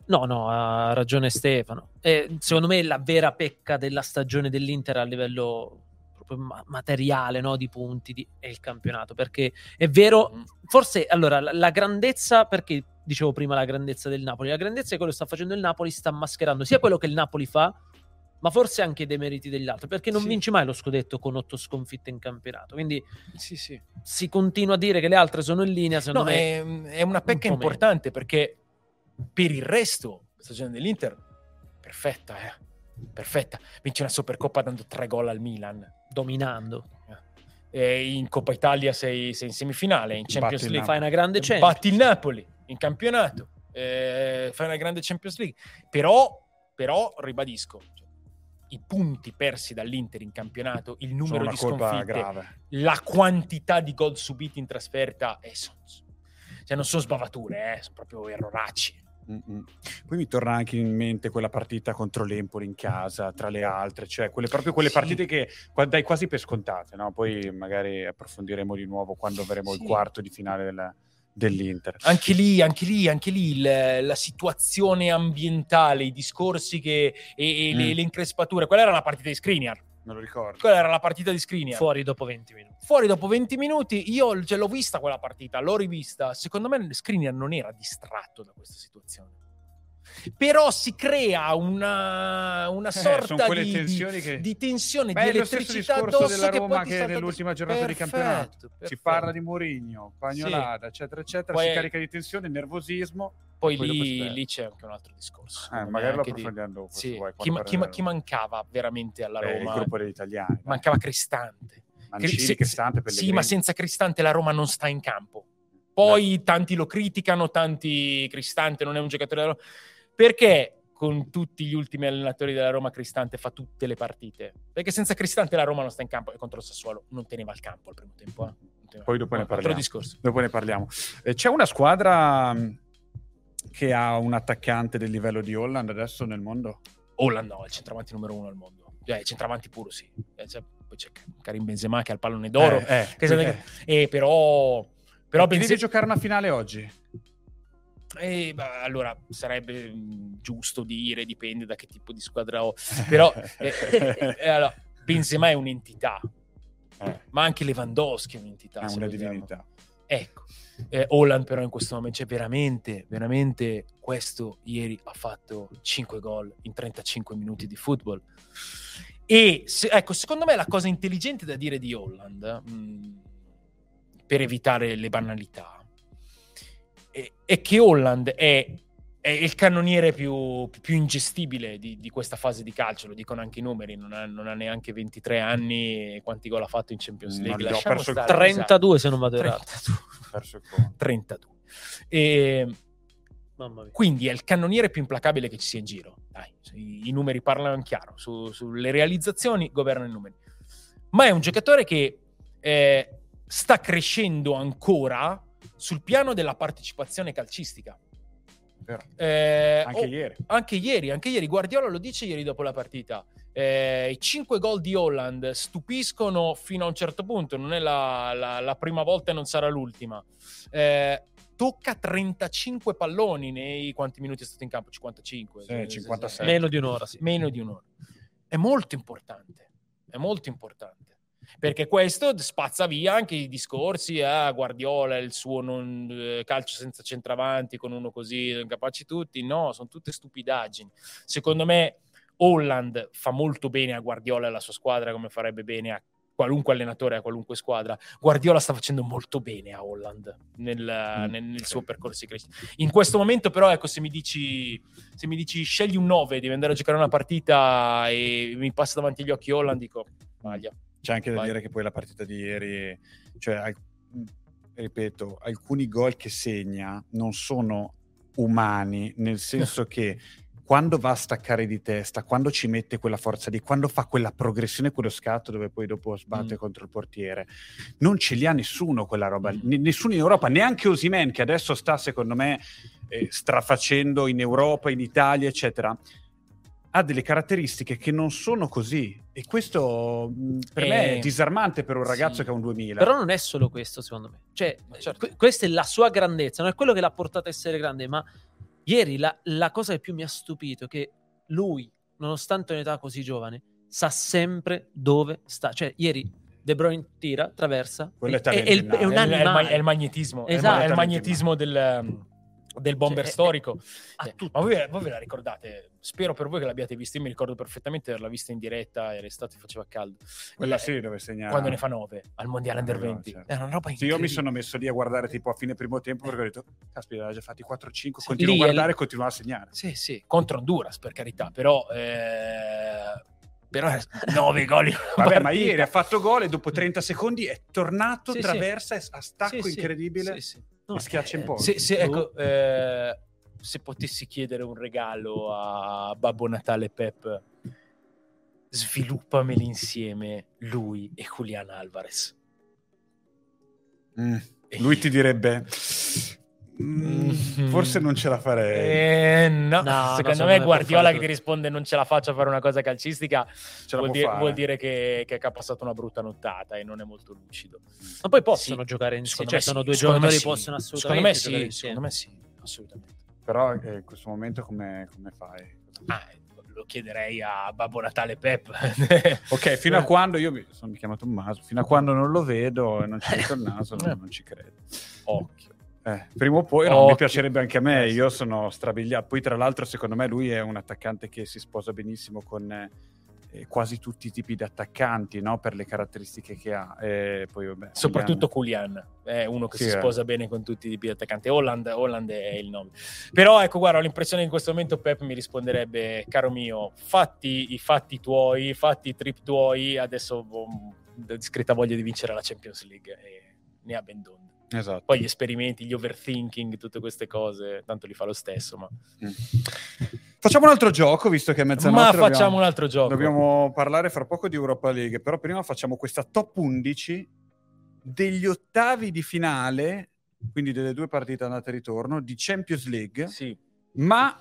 No, no, ha ragione Stefano. E secondo me la vera pecca della stagione dell'Inter a livello proprio ma- materiale, no, di punti, di- è il campionato. Perché è vero, forse allora la, la grandezza, perché dicevo prima la grandezza del Napoli, la grandezza è quello che sta facendo il Napoli, sta mascherando sia quello che il Napoli fa, ma forse anche i demeriti degli altri, perché non Sì. vince mai lo scudetto con otto sconfitte in campionato. Quindi sì, sì. si continua a dire che le altre sono in linea, secondo No, me. è, è una pecca un po' importante perché per il resto, la stagione dell'Inter, perfetta, eh. Perfetta. Vince una Supercoppa dando tre gol al Milan. dominando. E in Coppa Italia sei, sei in semifinale, in Champions League Fai una grande Champions. batti il Napoli in campionato, eh, fai una grande Champions League. Però, però ribadisco, cioè, i punti persi dall'Inter in campionato, il numero di sconfitte, la quantità di gol subiti in trasferta, eh, son- cioè non sono sbavature, eh, sono proprio erroracci. Mm-mm. Poi mi torna anche in mente quella partita contro l'Empoli in casa, tra le altre, cioè quelle, proprio quelle Sì. partite che dai quasi per scontate, no? Poi magari approfondiremo di nuovo quando avremo il Sì. quarto di finale del- dell'Inter. Anche lì, anche lì, anche lì il- la situazione ambientale, i discorsi che, e, e le, Mm. le increspature, quella era la partita di Skriniar. Me lo ricordo. Quella era la partita di Skriniar. Fuori dopo 20 minuti. Fuori dopo 20 minuti, io ce l'ho vista quella partita, l'ho rivista. Secondo me Skriniar non era distratto da questa situazione. Però si crea una, una Eh, sorta quelle di, di- che- di tensione, Beh, di è elettricità addosso della Roma che nell'ultima addosso. giornata di Perfetto, campionato. Si perfetto. parla di Mourinho, Pagnolata, eccetera, eccetera, Poi- si carica di tensione, nervosismo. Poi, Poi lì, si- lì c'è anche un altro discorso. Eh, magari lo di- approfondiamo dopo, se Sì. Chi, chi chi mancava veramente alla Eh, il Roma? gruppo degli italiani. Mancava Cristante. Mancini, Se- Cristante, Sì, Pellegrini. ma senza Cristante la Roma non sta in campo. Poi tanti lo criticano, tanti Cristante non è un giocatore della Roma. Perché con tutti gli ultimi allenatori della Roma Cristante fa tutte le partite? Perché senza Cristante la Roma non sta in campo e contro il Sassuolo non teneva il campo al primo tempo. eh. Poi dopo ne Altro parliamo. discorso. Dopo ne parliamo. Eh, c'è una squadra mh, che ha un attaccante del livello di Holland adesso nel mondo? Holland no, è il centravanti numero uno al mondo. Cioè, il centravanti puro sì. Cioè, poi c'è Karim Benzema che ha il pallone d'oro. Eh, eh, Che? Eh, però... Però Benzema... devi giocare una finale oggi. Eh, beh, allora sarebbe mh, giusto dire, dipende da che tipo di squadra ho. Però eh, eh, eh, allora, Benzema è un'entità, Eh, ma anche Lewandowski è un'entità. è se una divinità. Ecco, eh, Holland però in questo momento, cioè veramente, veramente questo ieri ha fatto 5 gol in 35 minuti di football. E se- ecco, secondo me la cosa intelligente da dire di Holland, mh, per evitare le banalità, è, è che Holland è, è il cannoniere più, più ingestibile di, di questa fase di calcio, lo dicono anche i numeri, non ha, non ha neanche 23 anni quanti gol ha fatto in Champions Non League. ho Lasciamo perso il stare, 32 se non vado errato. 32. Perso il conto. 32. E Mamma mia. quindi è il cannoniere più implacabile che ci sia in giro. Dai, i, i numeri parlano chiaro. Su- sulle realizzazioni governano i numeri. Ma è un giocatore che eh, sta crescendo ancora sul piano della partecipazione calcistica. Eh, Anche oh, ieri. anche ieri, anche ieri, Guardiola lo dice ieri dopo la partita. Eh, I 5 gol di Holland stupiscono fino a un certo punto, non è la, la- la prima volta e non sarà l'ultima. Eh, tocca 35 palloni nei quanti minuti è stato in campo? 55, Sì, Eh, 56. Meno di un'ora, sì. meno di un'ora. È molto importante, è molto importante. Perché questo spazza via anche i discorsi a Guardiola, il suo non- eh, calcio senza centravanti con uno così, incapaci tutti. No, sono tutte stupidaggini. Secondo me Holland fa molto bene a Guardiola e alla sua squadra come farebbe bene a qualunque allenatore a qualunque squadra. Guardiola sta facendo molto bene a Holland nel, Mm. nel- nel suo percorso di crescita. In questo momento, però, ecco, se mi dici, se mi dici scegli un 9, devi andare a giocare una partita e mi passa davanti agli occhi Holland, dico, maglia. C'è anche da Vai. dire che poi la partita di ieri, cioè, al- ripeto, alcuni gol che segna non sono umani, nel senso che quando va a staccare di testa, quando ci mette quella forza lì, quando fa quella progressione, quello scatto dove poi dopo sbatte Mm. contro il portiere, non ce li ha nessuno quella roba. Mm. N- nessuno in Europa, neanche Osimen che adesso sta secondo me eh, strafacendo in Europa, in Italia, eccetera. Ha delle caratteristiche che non sono così e questo mh, per me Eh, è disarmante per un ragazzo sì. che ha un 2000. Però non è solo questo, secondo me. Cioè, certo. que- questa è la sua grandezza, non è quello che l'ha portato a essere grande, ma ieri la, la cosa che più mi ha stupito è che lui, nonostante un'età così giovane, sa sempre dove sta. Cioè, ieri De Bruyne tira, attraversa, Quello è è, è il- è un È il- è il, magnetismo, Esatto. è il magnetismo del, del bomber Cioè, è- storico. ha Eh, tutto. Ma voi, voi ve la ricordate? Spero per voi che l'abbiate vista. Io mi ricordo perfettamente di averla vista in diretta e l'estate faceva caldo. Quella Eh, sì dove segna Quando ne fa 9 al mondiale under No, 20. certo. È una roba Sì, incredibile. io mi sono messo lì a guardare tipo a fine primo tempo perché ho detto, caspita, ha già fatti 4-5, Sì, continuo a è guardare l- e continuo a segnare. Sì, sì, contro Honduras per carità, però... eh, Però 9 gol Vabbè, ma ieri ha fatto gol e dopo 30 secondi è tornato, Sì, sì. traversa e a stacco Sì, sì. incredibile Sì, sì. No, schiaccia in eh, posto. Se, se- ecco, eh, se potessi chiedere un regalo a Babbo Natale Pep, sviluppameli insieme lui e Julian Alvarez. Mm. Lui ti direbbe, "Mm, Mm. forse non ce la farei. Eh, no, No, secondo secondo me Guardiola che ti risponde non ce la faccio a fare una cosa calcistica vuol fare. vuol dire che, che ha passato una brutta nottata e non è molto lucido. Ma poi possono Sì. giocare insieme, cioè sono due secondo me giocatori sì. possono Secondo me assolutamente sì, giocare insieme. secondo me sì, assolutamente. Però eh, in questo momento come, come fai? Ah, lo chiederei a Babbo Natale Pep. Ok, fino a quando io mi sono chiamato Tommaso, fino a quando non lo vedo e non ci metto il naso, Eh. non, non ci credo. Occhio. Eh, prima o poi no, mi piacerebbe anche a me, Eh, io sono strabiliato. Poi, tra l'altro, secondo me lui è un attaccante che si sposa benissimo con eh, eh, quasi tutti i tipi di attaccanti, no? per le caratteristiche che ha. E poi, vabbè, Soprattutto Julian è uno che Sì, si eh. sposa bene con tutti i tipi di attaccanti. Holland, Holland è il nome. Però ecco, guarda, ho l'impressione che in questo momento Pep mi risponderebbe, caro mio, fatti i fatti tuoi, fatti i trip tuoi, adesso ho discreta voglia di vincere la Champions League e ne ha ben donde. Esatto. Poi gli esperimenti, gli overthinking, tutte queste cose, tanto li fa lo stesso, ma, Mm. Facciamo un altro gioco, visto che è mezzanotte. ma dobbiamo- facciamo un altro gioco. Dobbiamo parlare fra poco di Europa League, però prima facciamo questa top 11 degli ottavi di finale, quindi delle due partite andate e ritorno, di Champions League, Sì. ma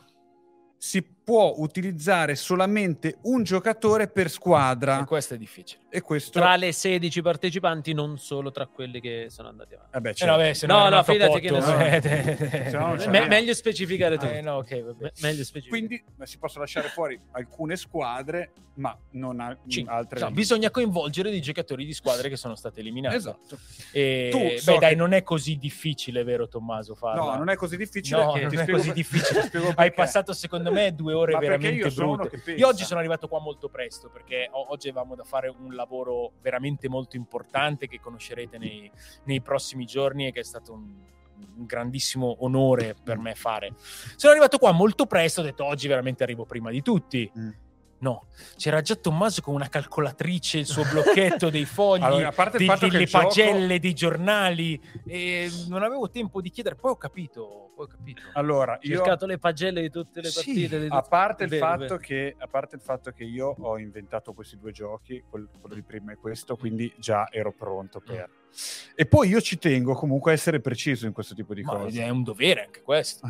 si può utilizzare solamente un giocatore per squadra. E questo è difficile. E questo... Tra le 16 partecipanti, non solo tra quelli che sono andati avanti. Eh beh, Eh, certo. vabbè, se No, no, no, fidati che ne so. Eh, eh, Se no non eh, c'è Me- meglio specificare tu. eh, no, ok, vabbè. Me- meglio specificare. Quindi si possono lasciare fuori alcune squadre, ma non a- altre. No, bisogna coinvolgere dei giocatori di squadre che sono state eliminate. Esatto. E, Tu, beh, so dai, che- non è così difficile, vero Tommaso? Farla? No, non è così difficile. No, che non ti è così difficile. Hai passato, secondo me, due ore Ma perché veramente io brutte. pensa. Io oggi sono arrivato qua molto presto perché oggi avevamo da fare un lavoro veramente molto importante che conoscerete nei, nei prossimi giorni e che è stato un, un grandissimo onore per me fare. Sono arrivato qua molto presto, ho detto oggi veramente arrivo prima di tutti. Mm. No, c'era già Tommaso con una calcolatrice, il suo blocchetto dei fogli, Allora, a parte il di- delle il gioco- pagelle, dei giornali, e non avevo tempo di chiedere, poi ho capito, poi ho capito. Allora, Ho io cercato le pagelle di tutte le Sì, partite. di a parte, il Vero, fatto vero. che, a parte il fatto che io ho inventato questi due giochi, quel- quello di prima e questo, quindi già ero pronto per. E poi io ci tengo comunque a essere preciso in questo tipo di Ma cose. è un dovere anche questo.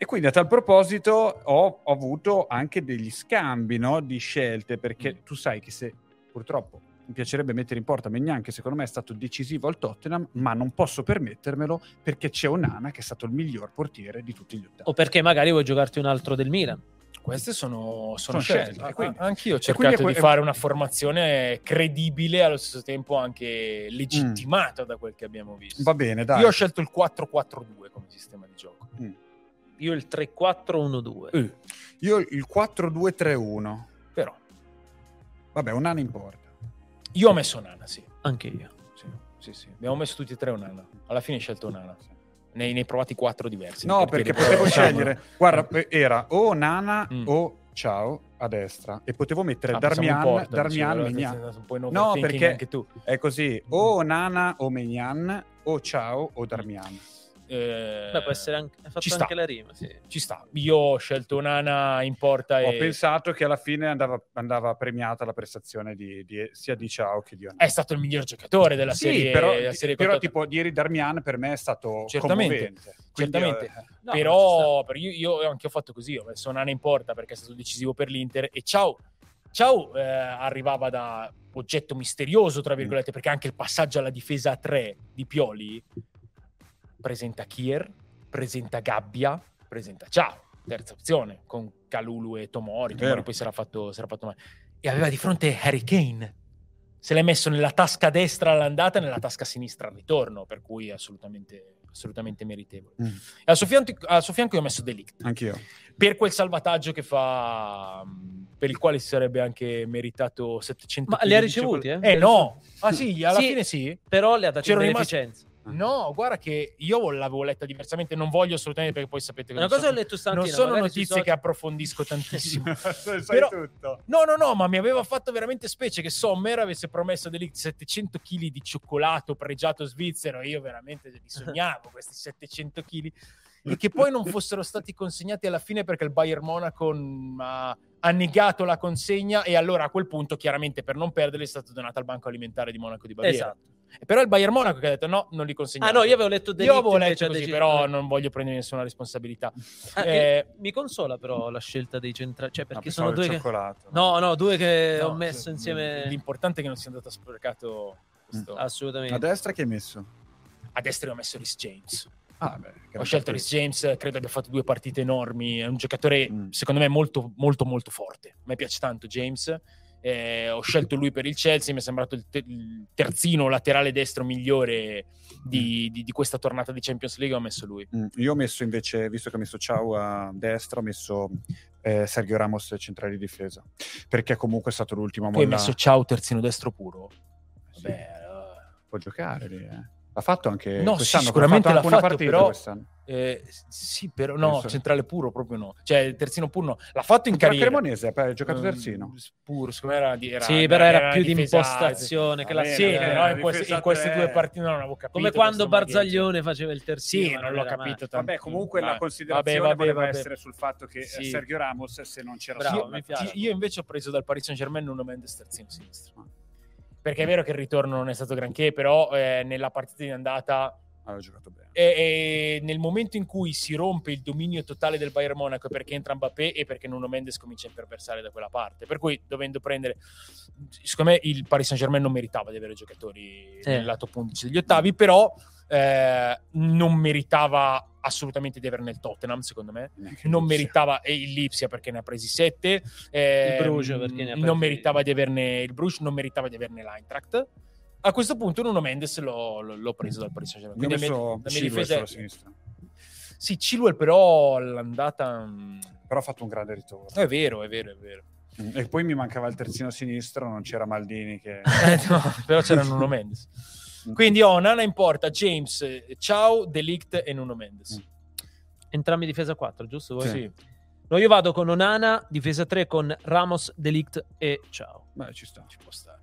E quindi a tal proposito ho, ho avuto anche degli scambi no, di scelte, perché Mm. tu sai che se purtroppo mi piacerebbe mettere in porta Megnan, che secondo me è stato decisivo al Tottenham, ma non posso permettermelo perché c'è Onana che è stato il miglior portiere di tutti gli ottavi. O perché magari vuoi giocarti un altro del Milan. Queste sono, sono Sono scelte. scelte, Ah, quindi- Anch'io ho cercato è di que- fare una formazione credibile e allo stesso tempo anche legittimata da quel che abbiamo visto. Va bene, dai. Io ho scelto il 4-4-2 come sistema di gioco. Mm. Io il 3-4-1-2. Eh, Io il 4-2-3-1. però Vabbè, Onana in porta. Io ho messo Nana, sì. Anche io. Sì, sì, sì. Abbiamo messo tutti e tre Onana. Alla fine ho scelto Onana. Ne, ne hai provati quattro diversi. No, perché potevo scegliere. Guarda, eh, era o Nana Mm. o Ciao a destra e potevo mettere Ah, Darmian, porta, Darmian, Mignan. un No, perché anche tu. è così, o Nana o Mignan, o Ciao o Darmian. Eh, Beh, può essere anche, fatto ci sta. anche la rima, sì. Ci sta. Io ho scelto Nana in porta Ho e pensato che alla fine andava, andava premiata la prestazione di, di- sia di Ciao che di Onana. è stato il miglior giocatore della sì, serie. però, della serie però tipo ieri Darmian per me è stato Certamente, commovente. Quindi, certamente. eh, No, però io, io anche ho fatto così, ho messo Nana in porta perché è stato decisivo per l'Inter e ciao, ciao eh, arrivava da oggetto misterioso, tra virgolette, perché anche il passaggio alla difesa a 3 di Pioli presenta Kier, presenta Gabbia, presenta Ciao, terza opzione, con Calulu e Tomori, Tomori poi si era fatto, si era fatto male. E aveva di fronte Harry Kane. Se l'è messo nella tasca destra all'andata e nella tasca sinistra al ritorno, per cui è assolutamente, assolutamente meritevole. Mm. E al suo, fianco, al suo fianco io ho messo Delict Anch'io. per quel salvataggio che fa, per il quale si sarebbe anche meritato 700 Ma li ha ricevuti, eh? Eh no, ah sì, alla Sì. fine sì. Però le ha date C'ero in rimasto-. No, guarda che io l'avevo letta diversamente, non voglio assolutamente perché poi sapete che Una non cosa ho sono, letto stamattina. non sono notizie che social- approfondisco tantissimo. Sai Però- tutto. No, no, no, ma mi aveva fatto veramente specie che Sommer avesse promesso a Delict 700 kg di cioccolato pregiato svizzero e io veramente li sognavo questi 700 kg e che poi non fossero stati consegnati alla fine perché il Bayern Monaco mm, ha, ha negato la consegna e allora a quel punto chiaramente per non perderli è stato donato al Banco Alimentare di Monaco di Baviera. Esatto. E Però è il Bayern Monaco che ha detto no, non li consegniamo. Ah no, io avevo letto Io Delict avevo invece letto così, deciso- però non voglio prendere nessuna responsabilità. Ah, Eh, e mi consola però la scelta dei centrali, cioè perché No, sono due che... No, no, due che No, ho messo l- insieme L'importante è che non sia andato sprecato questo. A assolutamente. destra che hai messo? A destra ho messo Rhys James. Ah, beh, Ho scelto Rhys James, credo abbia fatto due partite enormi. È un giocatore, Mm. secondo me, molto, molto, molto forte. A me piace tanto James. Eh, ho scelto lui per il Chelsea. Mi è sembrato il, te- il terzino laterale destro migliore di, di- di questa tornata di Champions League. Ho messo lui. Mm, Io ho messo invece, visto che ho messo Ciao a destra, ho messo eh, Sergio Ramos centrale di difesa, perché comunque è stato l'ultimo a Tu hai messo ciao terzino destro puro. Sì, Vabbè, allora. può giocare lì, eh. L'ha fatto anche No, quest'anno, sì, sicuramente l'ha una fatto, partita però- quest'anno. Eh, sì, però no, Penso- centrale puro proprio no. Cioè, terzino puro no. L'ha fatto in la carriera. Cremonese ha giocato Ehm, terzino. Puro, secondo me era, di- era Sì, però era una più di impostazione che Va la bene, Sì, eh, però in, queste, in queste due partite non avevo capito. Come quando. Barzaglione faceva il terzino. Sì, ma non l'ho era capito tanto. Vabbè, comunque la Vabbè, considerazione vabbè, voleva vabbè. essere sul fatto che Sì. Sergio Ramos, se non c'era Bravo, piace. Io invece ho preso dal Paris Saint Germain Nuno Mendes terzino sinistro. Perché è vero che il ritorno non è stato granché, però eh, nella partita di andata aveva giocato bene. e, e nel momento in cui si rompe il dominio totale del Bayern Monaco perché entra Mbappé e perché Nuno Mendes comincia a imperversare da quella parte. Per cui dovendo prendere, secondo me il Paris Saint Germain non meritava di avere giocatori Sì. nel lato 11 degli ottavi, però eh, non meritava assolutamente di averne il Tottenham, secondo me. Non meritava e il Lipsia perché ne ha presi sette. eh, Il Bruges perché ne ha non presi- meritava di averne il Bruges, non meritava di averne l'Eintracht. A questo punto Nuno Mendes l'ho, l'ho- preso dal Paris Saint Io ho Germain. messo la mia difesa è- sulla sinistra. sì, Chilwell però all'andata... mm, Però ha fatto un grande ritorno. È vero, è vero, è vero. E poi mi mancava il terzino sinistro, non c'era Maldini che... Eh, no, però c'era Nuno Mendes. Quindi ho Nana in porta, James, Ciao, Delict e Nuno Mendes. Entrambi difesa 4, giusto? Voi? Sì. No, io vado con Onana, difesa 3 con Ramos, Delict e ciao. Beh, ci sta. Ci può stare.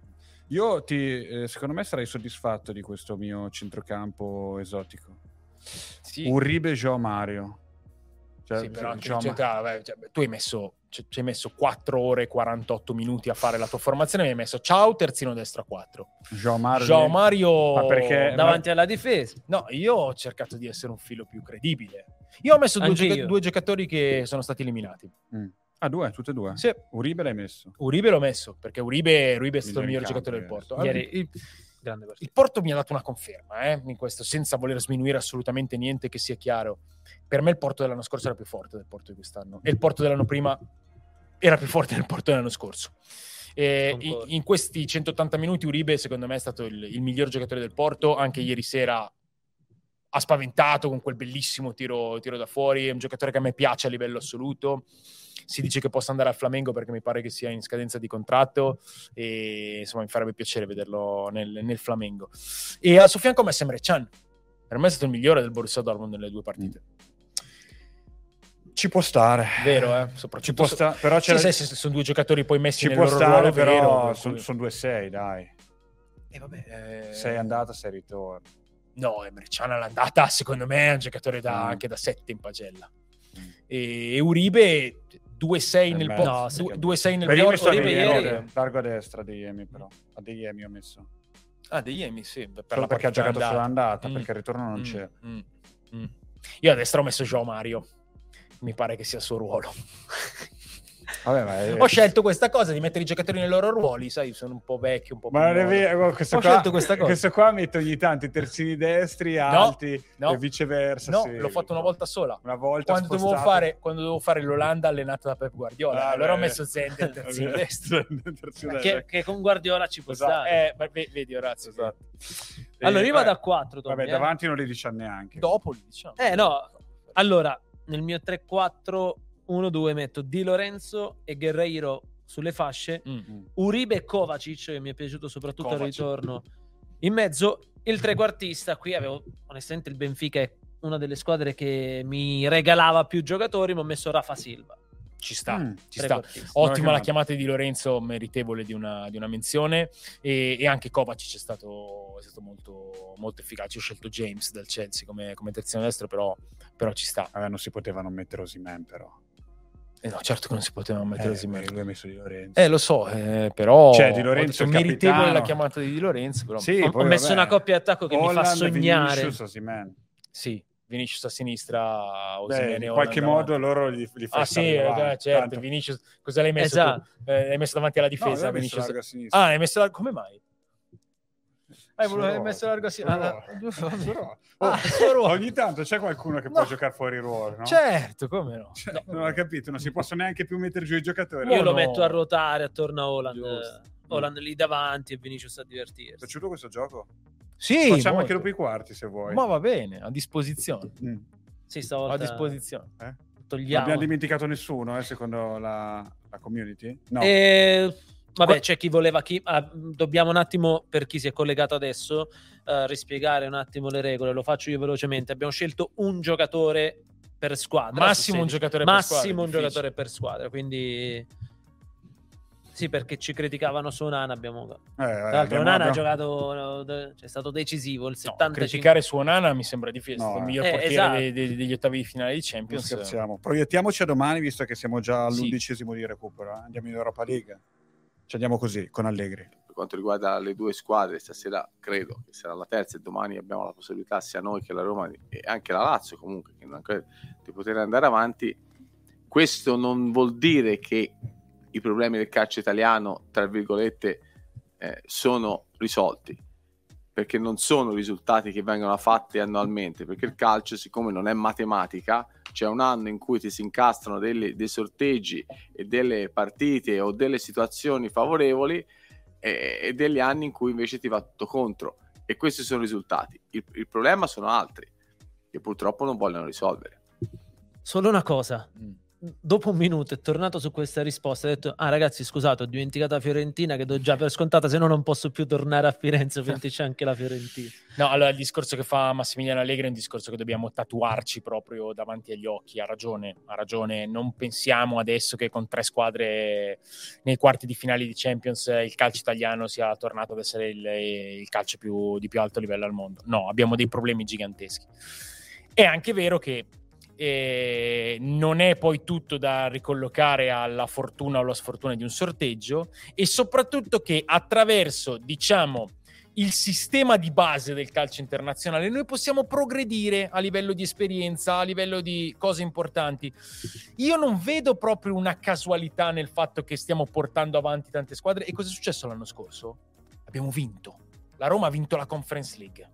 Io ti, eh, secondo me sarai soddisfatto di questo mio centrocampo esotico. Sì, Uribe Joao Mario. Cioè, sì, però anche Joao cioè, beh, cioè, tu hai messo, ci ci hai messo 4 ore e 48 minuti a fare la tua formazione, mi hai messo ciao, terzino destro a 4. Joao Mario. Ma perché- Davanti alla difesa. No, io ho cercato di essere un filo più credibile. Io ho messo due, gioca- io. due giocatori che sono stati eliminati. Mm. Ah, due, tutte e due. Sì, Uribe l'hai messo. Uribe l'ho messo perché Uribe, Uribe è stato il miglior giocatore del eh, Porto. Ieri- il, Grande partita. il Porto mi ha dato una conferma eh, in questo, senza voler sminuire assolutamente niente, che sia chiaro. Per me il Porto dell'anno scorso era più forte del Porto di quest'anno e il Porto dell'anno prima era più forte del Porto dell'anno scorso. In, in questi 180 minuti Uribe secondo me è stato il, il miglior giocatore del Porto, anche ieri sera ha spaventato con quel bellissimo tiro, tiro da fuori, è un giocatore che a me piace a livello assoluto. Si dice che possa andare al Flamengo perché mi pare che sia in scadenza di contratto e insomma mi farebbe piacere vederlo nel, nel Flamengo. E al suo fianco ho messo Emre Can. Per me è stato il migliore del Borussia Dortmund nelle due partite. Ci può stare. Vero, eh? Soprattutto Ci può sta- però Sì, c'è sai, se sono due giocatori poi messi ci nel può loro stare, ruolo però sono cui- 2-6, dai. Eh, vabbè, eh, Sei andata, sei ritorno. No, Emre Can all'andata, secondo me, è un giocatore da- Mm. anche da 7 in pagella. E, e Uribe 2-6 Per nel po- no, du- sì. 2-6 nel messo ieri- largo a destra Adeyemi però. Adeyemi ho messo. Ah, degli Emi, sì, per Solo la perché ha giocato solo andata. andata, Mm. perché il ritorno non Mm, c'è. mm, mm. Io a destra ho messo Joao Mario. Mi pare che sia il suo ruolo. Vabbè, ma è- Ho scelto questa cosa di mettere i giocatori nei loro ruoli, sai, sono un po' vecchio, un po' Ma non è vero, questo Ho qua, scelto questa cosa. questo qua mette ogni tanto i terzini destri alti no. e viceversa. No, sì. l'ho fatto una volta sola. Una volta Quando dovevo, fare, quando dovevo fare l'Olanda allenata da Pep Guardiola, Ah, allora ho beh. messo Zender terzino destro. Che, che con Guardiola ci può Esatto. stare. Eh, ma ve- vedi Orazio. Esatto. allora, Eh, io vado vabbè, a 4. Vabbè, eh. davanti non li dice neanche. Dopo li diciamo. Eh no, allora nel mio 3-4-1-2 metto Di Lorenzo e Guerreiro sulle fasce, Mm. Mm. Uribe e Kovacic che mi è piaciuto soprattutto al ritorno in mezzo, il trequartista qui avevo onestamente il Benfica è una delle squadre che mi regalava più giocatori, ma ho messo Rafa Silva. Ci sta, Mm. ci sta. Ottima la chiamata di Lorenzo, meritevole di una, di una menzione. E, e anche Kovacic è stato, è stato molto, molto efficace. Ho scelto James del Chelsea come, come terzino destro, però, però ci sta. Vabbè, non si poteva non mettere Osimen, però. Eh no, certo che non si poteva mettere Eh, Osimhen. lui ha messo Di Lorenzo. Eh, lo so, eh, però Cioè, Di Lorenzo il meritevole capitano. la chiamata di Di Lorenzo, però Sì, ho, poi ho messo vabbè. una coppia d'attacco che mi fa Holland, sognare. Vinicius, sì, Vinicius a sinistra, Beh, in qualche Holland modo davanti. loro gli, gli Ah sì, eh, certo, tanto- Vinicius, cosa l'hai messo Esatto. Eh, l'hai messo davanti alla No, difesa, ha messo a sinistra. Ah, hai messo come mai? Hai voluto- hai Suo messo largo a. Ah, Oh, ruolo. Ogni tanto c'è qualcuno che No. può giocare fuori ruolo, no? Certo, come no? Cioè, non ho capito, non si possono neanche più mettere giù i giocatori. Io No, lo no. metto a ruotare attorno a Holland. Giusto. Holland lì davanti e Vinicius a Ti è divertirsi. piaciuto questo gioco? Sì, Facciamo molto. anche dopo i quarti se vuoi. Ma va bene, a disposizione. Mm. Sì, A stavolta disposizione. Non togliamo. abbiamo dimenticato nessuno, eh, secondo la, la community? No. E, vabbè, c'è chi voleva. Chi, ah, dobbiamo un attimo, per chi si è collegato adesso, eh, rispiegare un attimo le regole. Lo faccio io velocemente. Abbiamo scelto un giocatore per squadra. Massimo un giocatore per Massimo squadra, un difficile. giocatore per squadra. Quindi, sì, perché ci criticavano su Onana. Abbiamo, Eh, tra eh, l'altro, abbiamo- Onana ha abbiamo- giocato, no, de- cioè, è stato decisivo. Il No, 75 criticare su Onana mi sembra difficile. è stato No, il miglior eh, portiere esatto. dei- dei- degli ottavi di finale di Non Champions. scherziamo. Proiettiamoci a domani, visto che siamo già Sì. all'undicesimo di recupero. eh. Andiamo in Europa League. Ci andiamo così, con Allegri. per quanto riguarda le due squadre, stasera credo che sarà la terza e domani abbiamo la possibilità sia noi che la Roma e anche la Lazio comunque credo, di poter andare avanti. Questo non vuol dire che i problemi del calcio italiano, tra virgolette, eh, sono risolti, perché non sono risultati che vengono fatti annualmente, perché il calcio, siccome non è matematica, c'è un anno in cui ti si incastrano delle- dei sorteggi e delle partite o delle situazioni favorevoli e, e degli anni in cui invece ti va tutto contro e questi sono i risultati. Il, il problema sono altri che purtroppo non vogliono risolvere. Solo una cosa. Mm. Dopo un minuto è tornato su questa risposta. Ha detto: Ah, ragazzi, scusate, ho dimenticato la Fiorentina che do già per scontata, se no non posso più tornare a Firenze perché c'è anche la Fiorentina. No, allora il discorso che fa Massimiliano Allegri è un discorso che dobbiamo tatuarci proprio davanti agli occhi. Ha ragione, ha ragione. Non pensiamo adesso che con tre squadre nei quarti di finale di Champions il calcio italiano sia tornato ad essere il, il calcio più, di più alto livello al mondo. No, abbiamo dei problemi giganteschi. È anche vero che eh, non è poi tutto da ricollocare alla fortuna o alla sfortuna di un sorteggio e soprattutto che attraverso, diciamo, il sistema di base del calcio internazionale, noi possiamo progredire a livello di esperienza, a livello di cose importanti. Io non vedo proprio una casualità nel fatto che stiamo portando avanti tante squadre. E cosa è successo l'anno scorso? Abbiamo vinto. La Roma ha vinto la Conference League.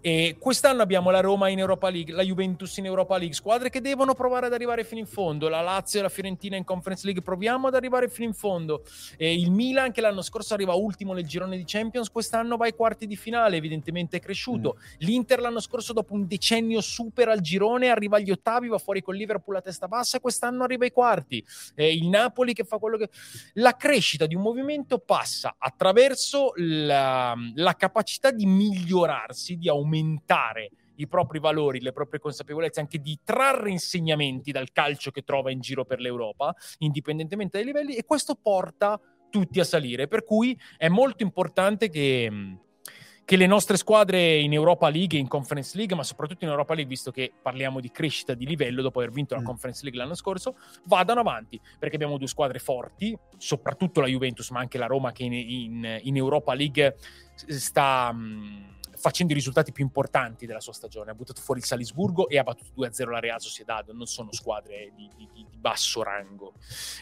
E quest'anno abbiamo la Roma in Europa League, la Juventus in Europa League, squadre che devono provare ad arrivare fino in fondo. La Lazio e la Fiorentina in Conference League proviamo ad arrivare fino in fondo. E il Milan, che l'anno scorso arriva ultimo nel girone di Champions, quest'anno va ai quarti di finale, evidentemente è cresciuto. Mm. L'Inter l'anno scorso, dopo un decennio, supera il girone, arriva agli ottavi, va fuori con Liverpool a testa bassa, quest'anno arriva ai quarti. E il Napoli che fa quello che. La crescita di un movimento passa attraverso la, la capacità di migliorarsi, di aumentare aumentare i propri valori, le proprie consapevolezze, anche di trarre insegnamenti dal calcio che trova in giro per l'Europa, indipendentemente dai livelli, e questo porta tutti a salire. Per cui è molto importante che, che le nostre squadre in Europa League, in Conference League, ma soprattutto in Europa League, visto che parliamo di crescita di livello dopo aver vinto la mm. Conference League l'anno scorso, vadano avanti, perché abbiamo due squadre forti, soprattutto la Juventus, ma anche la Roma che in, in, in Europa League sta... Mh, facendo i risultati più importanti della sua stagione. Ha buttato fuori il Salisburgo e ha battuto 2-0 la Real Sociedad, non sono squadre di, di, di basso rango.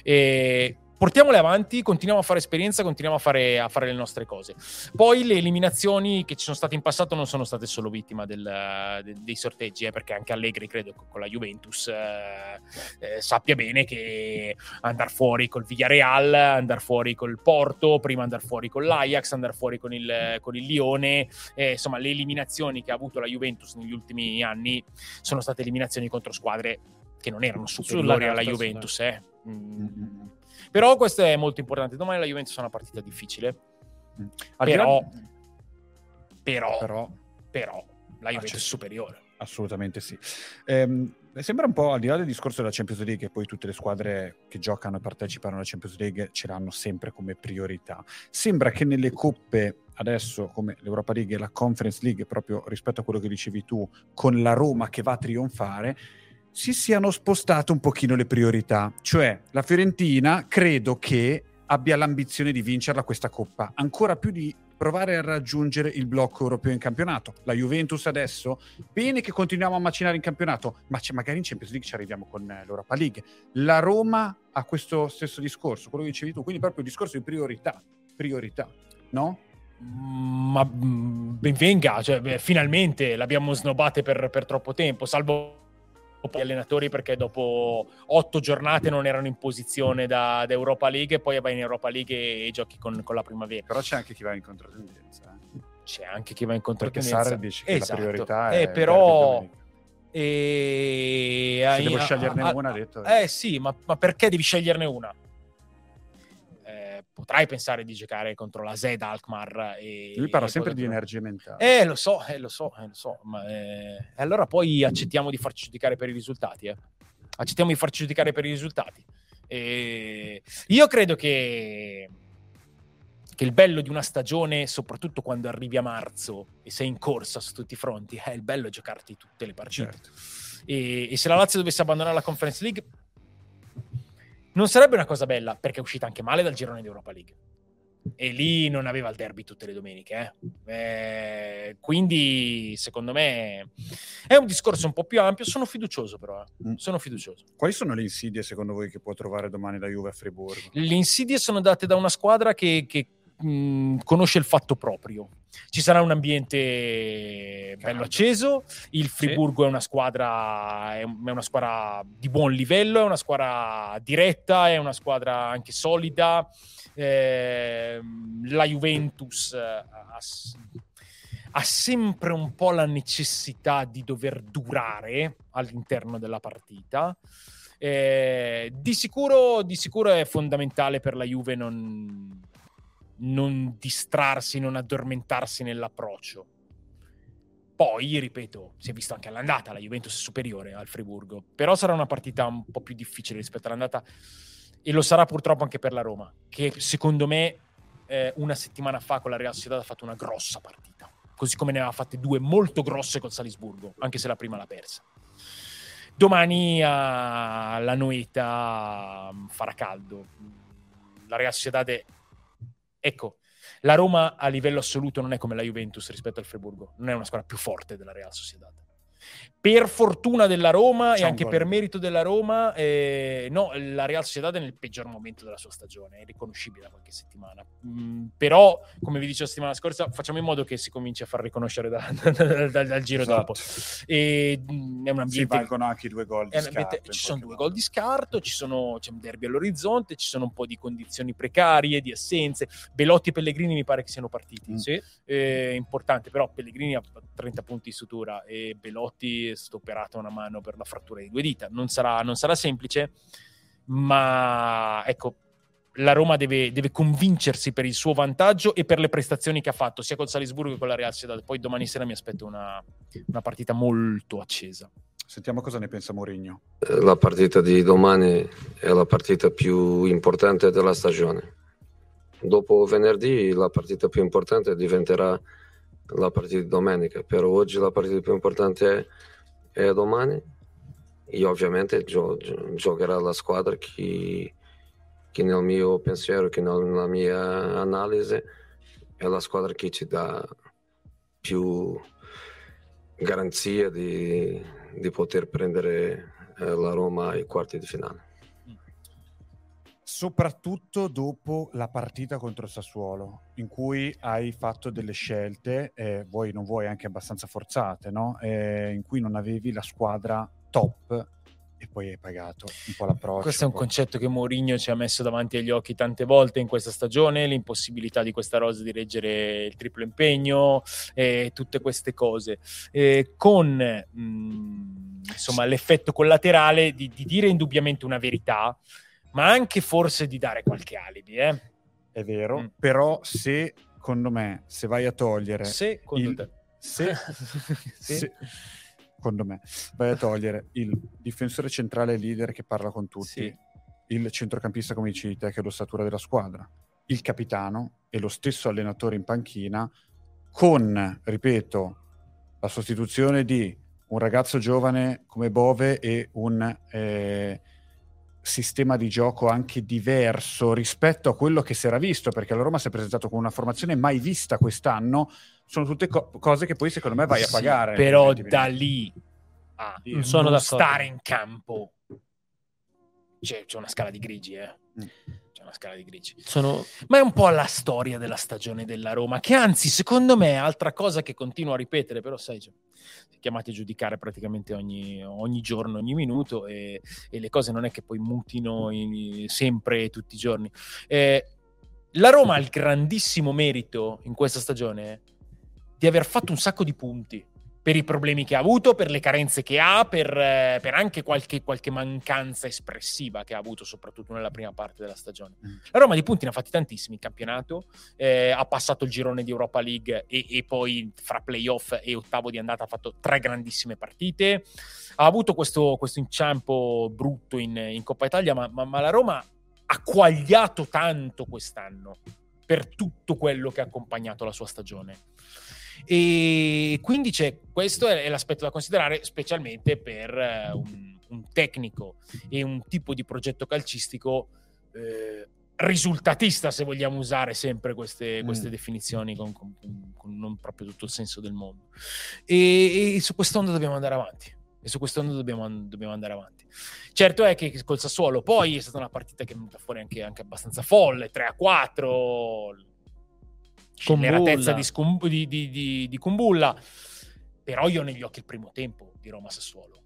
E portiamole avanti, continuiamo a fare esperienza, continuiamo a fare, a fare, le nostre cose. Poi le eliminazioni che ci sono state in passato non sono state solo vittima del, de, dei sorteggi, eh, perché anche Allegri, credo, con la Juventus eh, eh, sappia bene che andare fuori col Villarreal, andare fuori col Porto, prima andare fuori con l'Ajax, andare fuori con il, con il Lione, insomma le eliminazioni che ha avuto la Juventus negli ultimi anni sono state eliminazioni contro squadre che non erano superiori alla Juventus. Eh. Mm. Però questo è molto importante. Domani la Juventus è una partita difficile. Mm. Però, però, però, però, la Juventus è superiore. Assolutamente sì. Ehm, sembra un po' al di là del discorso della Champions League, che poi tutte le squadre che giocano e partecipano alla Champions League ce l'hanno sempre come priorità. Sembra che nelle coppe adesso, come l'Europa League e la Conference League, proprio rispetto a quello che dicevi tu, con la Roma che va a trionfare, si siano spostate un pochino le priorità. Cioè, la Fiorentina credo che abbia l'ambizione di vincerla questa coppa, ancora più di provare a raggiungere il blocco europeo in campionato. La Juventus adesso, bene che continuiamo a macinare in campionato, ma magari in Champions League ci arriviamo con eh, l'Europa League. La Roma ha questo stesso discorso, quello che dicevi tu, quindi proprio il discorso di priorità, priorità, no? Ma mm, ben venga, cioè, beh, finalmente l'abbiamo snobate per, per troppo tempo, salvo gli allenatori perché dopo otto giornate non erano in posizione da, da Europa League e poi vai in Europa League e, e giochi con, con, la primavera. Però c'è anche chi va in controtendenza. Eh? C'è anche chi va in controtendenza. Perché Sarri dice che esatto. la priorità eh, è... però... E... Se devo sceglierne a, una, ha detto... Eh sì, ma, ma perché devi sceglierne una? Potrai pensare di giocare contro la Zed Alkmaar. E, Lui parla sempre di energie mentali. Eh, lo so, eh, lo so, eh, lo so. Ma, eh... allora poi accettiamo di farci giudicare per i risultati. Eh. Accettiamo di farci giudicare per i risultati. E... Io credo che... che il bello di una stagione, soprattutto quando arrivi a marzo e sei in corsa su tutti i fronti, è il bello giocarti tutte le partite. Certo. E, e se la Lazio dovesse abbandonare la Conference League, non sarebbe una cosa bella, perché è uscita anche male dal girone di Europa League. E lì non aveva il derby tutte le domeniche. Eh? Eh, quindi, secondo me, è un discorso un po' più ampio. Sono fiducioso, però. Eh. Mm. Sono fiducioso. Quali sono le insidie, secondo voi, che può trovare domani la Juve a Friburgo? Le insidie sono date da una squadra che, che mh, conosce il fatto proprio. Ci sarà un ambiente bello acceso. Il Friburgo sì. è, una squadra, è una squadra di buon livello, è una squadra diretta, è una squadra anche solida. Eh, la Juventus ha, ha sempre un po' la necessità di dover durare all'interno della partita. Eh, di, sicuro, di, sicuro, è fondamentale per la Juve non, non distrarsi, non addormentarsi nell'approccio. Poi, ripeto, si è visto anche all'andata, la Juventus è superiore al Friburgo, però sarà una partita un po' più difficile rispetto all'andata e lo sarà purtroppo anche per la Roma, che secondo me eh, una settimana fa con la Real Sociedad ha fatto una grossa partita, così come ne aveva fatte due molto grosse col Salisburgo, anche se la prima l'ha persa. Domani alla Noeta mm, farà caldo. La Real Sociedad è Ecco, la Roma a livello assoluto non è come la Juventus rispetto al Friburgo, non è una squadra più forte della Real Sociedad. Per fortuna della Roma C'è e anche gol. per merito della Roma, eh, no, la Real Sociedad è nel peggior momento della sua stagione, è riconoscibile da qualche settimana. Mm, però, come vi dicevo la settimana scorsa, facciamo in modo che si cominci a far riconoscere da- da- da- dal giro Esatto. dopo. E, mm, è un Si ambiente valgono anche i due gol di scarto, ci sono due modo. gol di scarto, ci sono, c'è un derby all'orizzonte, ci sono un po' di condizioni precarie, di assenze. Belotti e Pellegrini mi pare che siano partiti. Mm. Sì. Eh, importante, però Pellegrini ha 30 punti di sutura e Belotti è stato operato a una mano per la frattura di due dita. Non sarà, non sarà semplice, ma ecco, la Roma deve, deve convincersi per il suo vantaggio e per le prestazioni che ha fatto, sia col Salisburgo che con la Real Sociedad. Poi domani sera mi aspetto una, una partita molto accesa. Sentiamo cosa ne pensa Mourinho. Eh, La partita di domani è la partita più importante della stagione. Dopo venerdì la partita più importante diventerà la partita di domenica, però oggi la partita più importante è, è domani e gio- giocherà la squadra che, che nel mio pensiero, che nella mia analisi è la squadra che ci dà più garanzia di, di poter prendere eh, la Roma ai quarti di finale. Soprattutto dopo la partita contro il Sassuolo, in cui hai fatto delle scelte, eh, vuoi non vuoi anche abbastanza forzate, no? Eh, in cui non avevi la squadra top e poi hai pagato un po' l'approccio. Questo è un concetto che Mourinho ci ha messo davanti agli occhi tante volte in questa stagione, l'impossibilità di questa rosa di reggere il triplo impegno e tutte queste cose, Eh, con mh, insomma l'effetto collaterale di, di dire indubbiamente una verità, ma anche forse di dare qualche alibi. Eh? È vero, Mm. però se, secondo me, se vai a togliere... Secondo il- te. se, Sì. se- secondo me, vai a togliere il difensore centrale leader che parla con tutti, Sì. il centrocampista come dicevi te che è l'ossatura della squadra, il capitano e lo stesso allenatore in panchina con, ripeto, la sostituzione di un ragazzo giovane come Bove e un eh, sistema di gioco anche diverso rispetto a quello che si era visto, perché la Roma si è presentato con una formazione mai vista quest'anno, sono tutte co- cose che poi secondo me vai a Sì, pagare. Però da lì a Sì, non sono non d'accordo. stare in campo c'è, c'è una scala di grigi, eh. Mm. Una scala di grigi. Sono Ma è un po' la storia della stagione della Roma, che anzi, secondo me, è altra cosa che continuo a ripetere, però sai, cioè, chiamati a giudicare praticamente ogni, ogni giorno, ogni minuto, e, e le cose non è che poi mutino in- sempre tutti i giorni. Eh, la Roma ha il grandissimo merito in questa stagione di aver fatto un sacco di punti per i problemi che ha avuto, per le carenze che ha, per, eh, per anche qualche, qualche mancanza espressiva che ha avuto, soprattutto nella prima parte della stagione. Mm. La Roma di punti ne ha fatti tantissimi in campionato, eh, ha passato il girone di Europa League e, e poi fra playoff e ottavo di andata ha fatto tre grandissime partite, ha avuto questo, questo inciampo brutto in, in Coppa Italia, ma, ma- ma la Roma ha quagliato tanto quest'anno per tutto quello che ha accompagnato la sua stagione. E quindi c'è, questo è, l'aspetto da considerare, specialmente per eh, un, un tecnico e un tipo di progetto calcistico eh, risultatista, se vogliamo usare sempre queste, Mm. queste definizioni con, con- con non proprio tutto il senso del mondo. E, e su quest'onda dobbiamo andare avanti. E su quest'onda dobbiamo, dobbiamo andare avanti. Certo è che col Sassuolo poi è stata una partita che è venuta fuori anche, anche abbastanza folle, 3 a 4, scelleratezza Kumbulla. di, Scum- di, di, di, Kumbulla. Però io ho negli occhi il primo tempo di Roma-Sassuolo.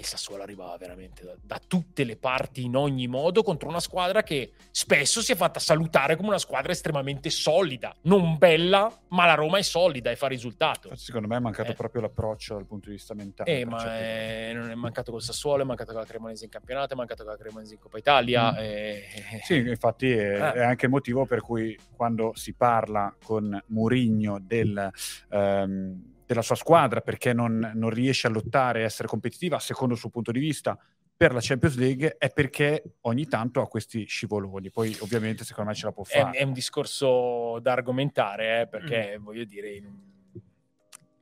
E il Sassuolo arrivava veramente da, da tutte le parti in ogni modo contro una squadra che spesso si è fatta salutare come una squadra estremamente solida. Non bella, ma la Roma è solida e fa risultato. Secondo me è mancato Eh. proprio l'approccio dal punto di vista mentale. Eh, ma eh, non è mancato col Sassuolo, è mancato con la Cremonese in campionato, è mancato con la Cremonese in Coppa Italia. Mm. eh, Sì, infatti è, Eh. è anche il motivo per cui quando si parla con Mourinho del, ehm, della sua squadra perché non, non riesce a lottare e essere competitiva, secondo il suo punto di vista, per la Champions League, è perché ogni tanto ha questi scivoloni. Poi ovviamente secondo me ce la può è, fare. è un discorso da argomentare, eh, perché Mm. voglio dire, in un,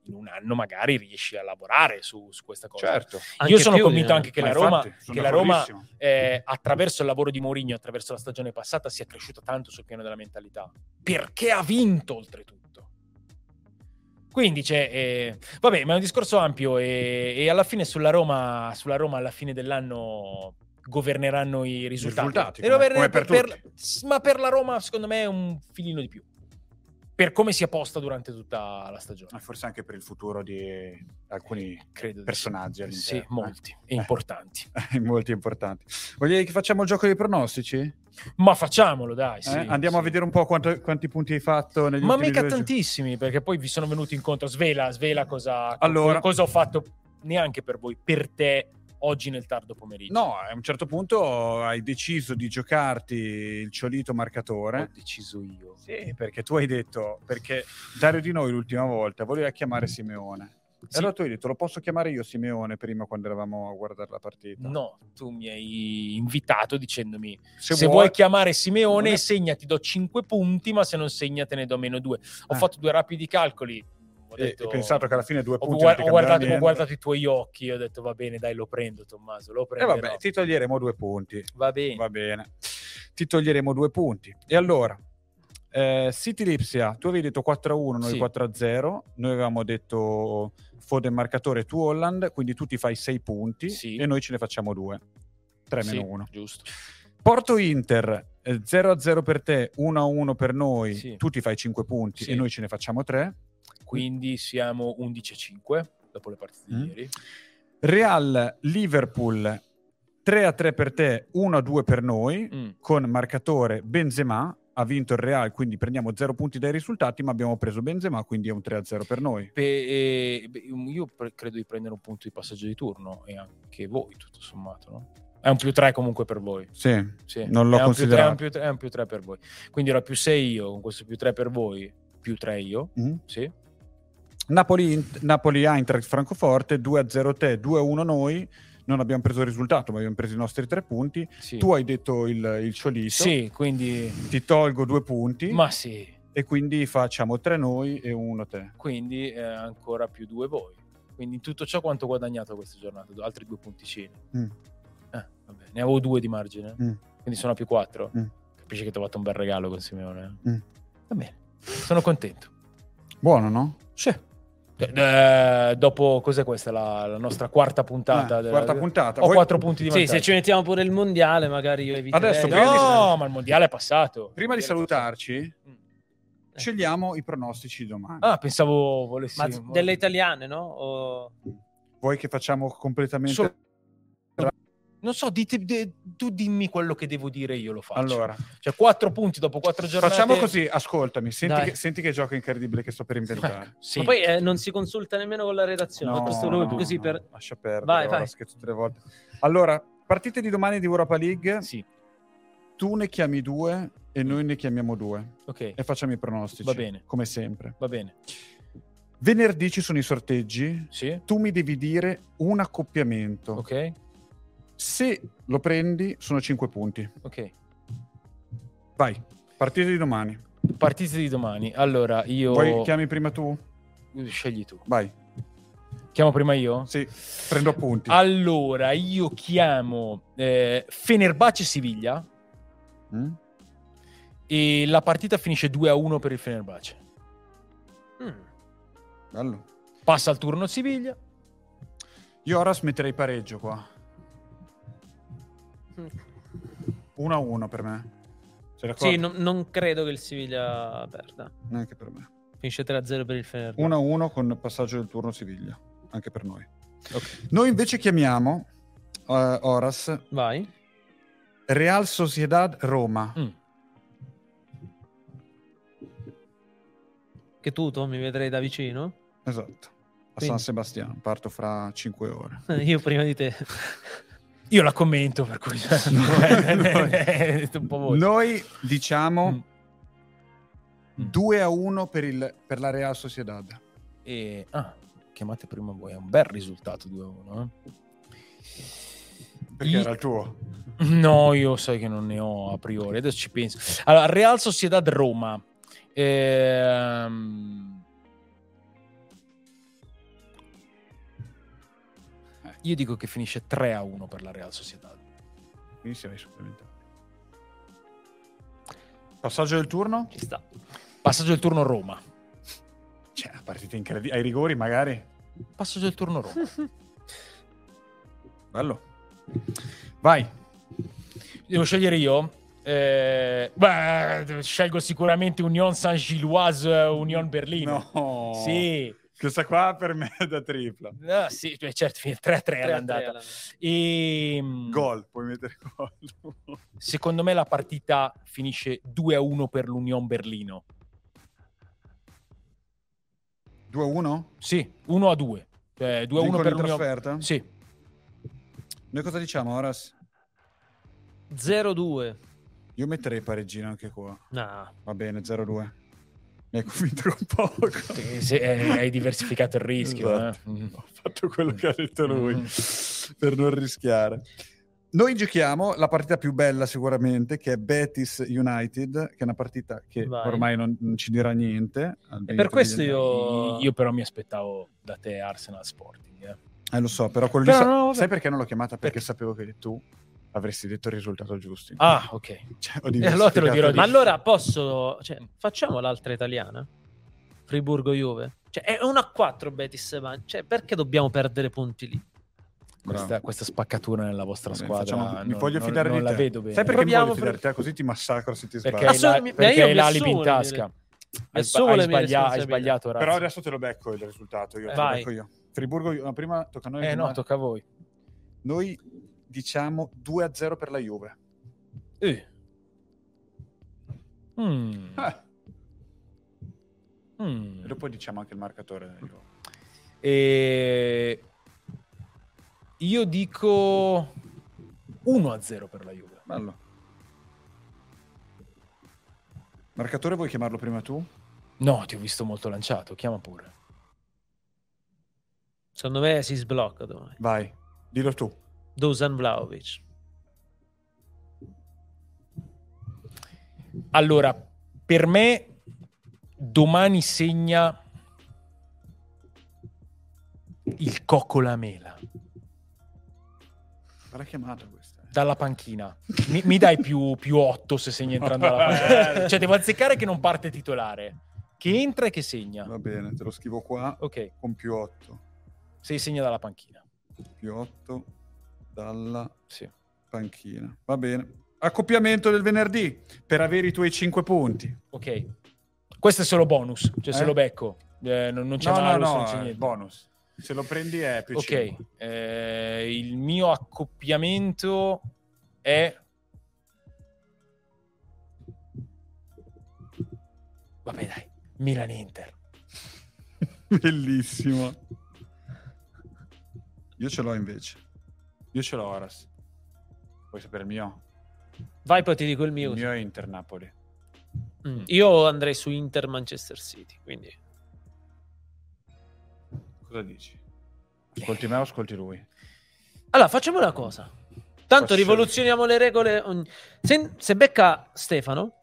in un anno magari riesci a lavorare su, su questa cosa. Certo. Io sono più, convinto direi. anche che Ma la Roma, infatti, che la Roma eh, attraverso il lavoro di Mourinho, attraverso la stagione passata, sia cresciuta tanto sul piano della mentalità. Perché ha vinto oltretutto. Quindi c'è, eh, vabbè, ma è un discorso ampio e, e alla fine sulla Roma, sulla Roma alla fine dell'anno governeranno i risultati. risultati, E come- come per per- ma per la Roma secondo me è un filino di più. Per come si è posta durante tutta la stagione. Ma forse anche per il futuro di alcuni Credo di personaggi Sì, all'interno. molti Eh. e importanti. Eh, molti importanti. Voglio che facciamo il gioco dei pronostici? Ma facciamolo, dai. sì, Eh? Andiamo sì. a vedere un po' quanto- quanti punti hai fatto negli Ma mica tantissimi, perché poi vi sono venuti incontro. Svela, svela cosa, Allora. cosa ho fatto neanche per voi, per te oggi nel tardo pomeriggio. No, a un certo punto hai deciso di giocarti il ciolito ho marcatore. deciso io. Sì, perché tu hai detto, perché Dario Di Noi l'ultima volta voleva chiamare Simeone. E Sì. allora tu hai detto, lo posso chiamare io Simeone prima quando eravamo a guardare la partita? No, tu mi hai invitato dicendomi se, Se, vuoi chiamare Simeone, è- segna, ti do 5 punti, ma se non segna te ne do meno 2. Ho Eh. fatto due rapidi calcoli. Ho, E- detto- e pensato che alla fine due ho, punti guar- non ti ho guardato, ho guardato i tuoi occhi, ho detto va bene, dai, lo prendo Tommaso, lo E prendo. vabbè, ti toglieremo due punti. Va bene. Va bene. Ti toglieremo due punti. E allora, eh, City Lipsia, tu avevi detto 4-1, noi Sì. 4-0. Noi avevamo detto Foden marcatore, tu Holland, quindi tu ti fai 6 punti Sì. e noi ce ne facciamo 2. 3 Sì, meno 1. Giusto. Porto Inter, eh, 0-0 per te, 1-1 per noi, Sì. tu ti fai 5 punti Sì. e noi ce ne facciamo 3. Quindi siamo 11-5 dopo le partite Mm. di ieri. Real Liverpool 3-3 per te, 1-2 per noi. Mm. con marcatore Benzema ha vinto il Real, quindi prendiamo 0 punti dai risultati, ma abbiamo preso Benzema, quindi è un 3-0 per noi. Pe- eh, beh, io credo di prendere un punto di passaggio di turno e anche voi, tutto sommato, no? È un più 3 comunque per voi. Sì, Sì. Non l'ho è considerato. È un più 3 è un più tre per voi. Quindi era più 6 io, con questo più 3 per voi, più 3 io. Mm. Sì. Napoli, Napoli Eintracht Francoforte 2-0 te, 2-1 noi. Non abbiamo preso il risultato, ma abbiamo preso i nostri tre punti. sì. Tu hai detto il, il ciolito, Sì, quindi... ti tolgo due punti Ma sì, e quindi facciamo tre noi e uno te. quindi eh, ancora più 2 voi. Quindi in tutto ciò quanto ho guadagnato questa giornata? Altri due punticini. Mm. Eh, vabbè, ne avevo due di margine. Mm. Quindi sono a più 4. Mm. Capisci che ti ho fatto un bel regalo con Simeone. Mm. Va bene, sono contento. Buono, no? Sì. Eh, dopo, cos'è questa? La, la nostra quarta puntata. Ah, della- quarta puntata. Ho Vuoi- quattro punti di Sì, vantaggio. se ci mettiamo pure il mondiale, magari io eviterei. Adesso, No, di- ma il mondiale è passato. Prima di salutarci. Mm. scegliamo i pronostici di domani. Ah, pensavo volessi... Ma delle italiane, no? O- Vuoi che facciamo completamente... Solo- Non so, dite- de- tu dimmi quello che devo dire, io lo faccio. Allora, Cioè, quattro punti dopo quattro giornate. facciamo così, ascoltami, senti che, senti che gioco incredibile che sto per inventare. Sì. Ma poi eh, non si consulta nemmeno con la redazione. No, questo no, così no, per... lascia perdere, Vai, vai. scherzo tutte le volte. Allora, partite di domani di Europa League, Sì, tu ne chiami due e noi ne chiamiamo due ok, e facciamo i pronostici. Va bene. Come sempre. va bene. Venerdì ci sono i sorteggi, Sì, tu mi devi dire un accoppiamento. ok, Se lo prendi sono 5 punti. ok. Vai, partite di domani. Partite di domani. Allora, io... Poi chiami prima tu? Scegli tu. Vai. Chiamo prima io? Sì, prendo appunti. Allora, io chiamo eh, Fenerbahce Siviglia Mm? e la partita finisce 2 a 1 per il Fenerbahce. Mm. Bello. Passa al turno Siviglia. Io ora smetterei pareggio qua. 1-1 per me. Sì, non, non credo che il Siviglia perda. Neanche per me. Finisce 3-0 per il Fenerbahce. 1-1 con passaggio del turno Siviglia. Anche per noi. Ok. Noi invece chiamiamo eh, Oras Vai. Real Sociedad Roma. Mm. Che tutto mi vedrei da vicino? Esatto. A Quindi- San Sebastiano. Parto fra 5 ore. Io prima di te. Io la commento, per cui... Noi- un po' voi. Noi diciamo Mm. 2 a 1 per, il- per la Real Sociedad. E... Ah, chiamate prima voi, è un bel risultato 2 a 1. Eh? Perché I- era il tuo. No, io sai che non ne ho a priori, adesso ci penso. Allora, Real Sociedad Roma. Ehm, Io dico che finisce 3 a 1 per la Real Sociedad. Quindi siamo ai supplementari. Passaggio del turno? Ci sta. Passaggio del turno Roma. Certo. partita incredibile. Ai rigori, magari. Passo del turno Roma. Bello. Vai. Devo scegliere io? Eh, beh, scelgo sicuramente Union Saint-Gilloise, Union Berlino. No. Sì, Questa qua per me è da tripla. Ah, sì, beh, certo, 3-3 all'andata. E, mm, Gol, puoi mettere gol. Secondo me la partita finisce 2-1 per l'Union Berlino. 2-1? Sì, 1-2. Eh, 2-1 Vincono per l'Union? Sì. Noi cosa diciamo, Horas? 0-2. Io metterei pareggino anche qua. No. Va bene, 0-2. Mi hai convinto con poco. Eh, hai diversificato il rischio. Esatto. eh. Ho fatto quello che ha detto lui Mm. per non rischiare. Noi giochiamo la partita più bella sicuramente, che è Betis United, che è una partita che Vai. ormai non, non ci dirà niente. E per questo io... Io però mi aspettavo da te Arsenal Sporting. eh. Eh, lo so, però quello lì Però sa- no, vabbè. sai perché non l'ho chiamata? Perché sapevo che tu avresti detto il risultato giusto. Ah, ok. Cioè, ho E allora te lo dirò di- Ma allora posso... Cioè, facciamo l'altra italiana? Friburgo-Juve? Cioè, è una 4 Betis. ma- Cioè, perché dobbiamo perdere punti lì? Questa, questa spaccatura nella vostra Vabbè, squadra facciamo- mi non- voglio non- fidare non di la te. vedo bene. Sai perché Proviamo mi voglio fidare per- di te? Così ti massacro se ti Perché sbagli. hai, la, Assolutamente, perché hai l'alibi in tasca. Hai, sba- hai sbaglia- hai sbagliato, Razzi. Però adesso te lo becco il risultato. Io, te lo Vai. becco io. Friburgo, no, prima tocca a noi. Eh prima- no, tocca a voi. Noi diciamo 2-0 per la Juve. Eh. Mm. Ah, Mm. e dopo diciamo anche il marcatore. della Juve. E... Io dico 1-0 per la Juve. Bello. Marcatore vuoi chiamarlo prima tu? No, ti ho visto molto lanciato, chiama pure. Secondo me si sblocca domani. Vai, dillo tu. Dusan Vlaovic. Allora, per me domani segna il Cocco Mela Guarda chiamata questa. dalla panchina. Mi, mi dai più, più 8 se segna entrando dalla panchina. Cioè, devo azzeccare che non parte titolare. Che entra e che segna. Va bene, te lo scrivo qua Ok, con più 8. se segna dalla panchina. Più 8 dalla Sì. panchina. Va bene. Accoppiamento del venerdì per avere i tuoi 5 punti. Ok. Questo è solo bonus, cioè se Eh? lo becco. Eh, non, non c'è no, no, malus, no, non c'è niente. bonus. Se lo prendi è più Ok, 5. eh, il mio accoppiamento è... Vabbè dai, Milan-Inter. Bellissimo. Io ce l'ho invece. Io ce l'ho Oras. Vuoi sapere il mio? Vai, poi ti dico il mio. Il mio è Inter-Napoli. Mm. Io andrei su Inter Manchester City. Quindi Cosa dici? Ascolti me o ascolti lui? Allora, facciamo una cosa. Tanto Posso- rivoluzioniamo le regole. ogni- Se, se becca Stefano,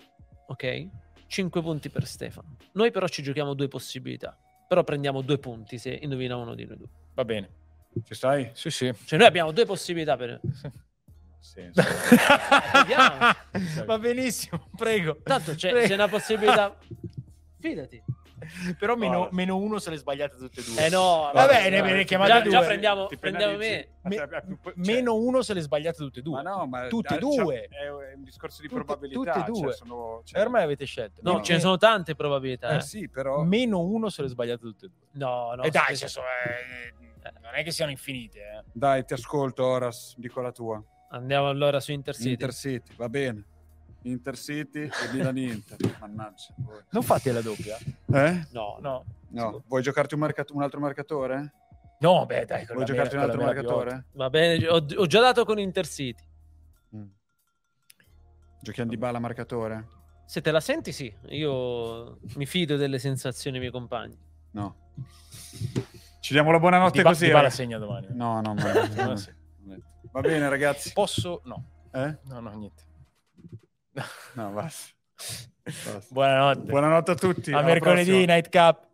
ok? 5 punti per Stefano. Noi però ci giochiamo due possibilità. Però prendiamo due punti se indovina uno di noi due. Va bene. Ci stai? Sì, sì. Cioè noi abbiamo due possibilità per... Sì. Vediamo. Va benissimo, prego. Tanto c'è, Prego. c'è una possibilità... Fidati. Però meno, Guarda. meno uno se le sbagliate tutte e due. Eh no, Va vabbè, bene, dai. me ne chiamate già, due. già prendiamo, prendiamo me. Me- cioè- meno uno se le sbagliate tutte e due. Ma no, ma Tutte e due. cioè, è un discorso di Tutte- probabilità. tutte e due. Cioè, sono, cioè- ormai avete scelto. No, No, ce ne sono tante probabilità. Eh eh. sì, però... Meno uno se le sbagliate tutte e due. No, no. e dai, se- cioè, so- eh, non è che siano infinite. Eh. Dai, ti ascolto, Oras. Dico la tua. Andiamo allora su Intercity. Intercity, va bene. Intercity e Milan Inter. Mannaggia. voi. Non fate la doppia? Eh? No, No. No. Vuoi giocarti un, marcat- un altro marcatore? No, beh, dai, con Vuoi la giocarti un mela- altro marcatore? Va bene, ho, ho già dato con Intercity. Mm. Giochiamo di bala marcatore? Se te la senti, sì. Io mi fido delle sensazioni dei miei compagni. No. Ci diamo la buonanotte Di ba- così. di bala ragazzi. segna domani. No, no, ma... Va bene, ragazzi. Posso? No. Eh? No, no, niente. No, basta. Basta. Buonanotte. Buonanotte a tutti. a alla mercoledì, prossima. Night Cup.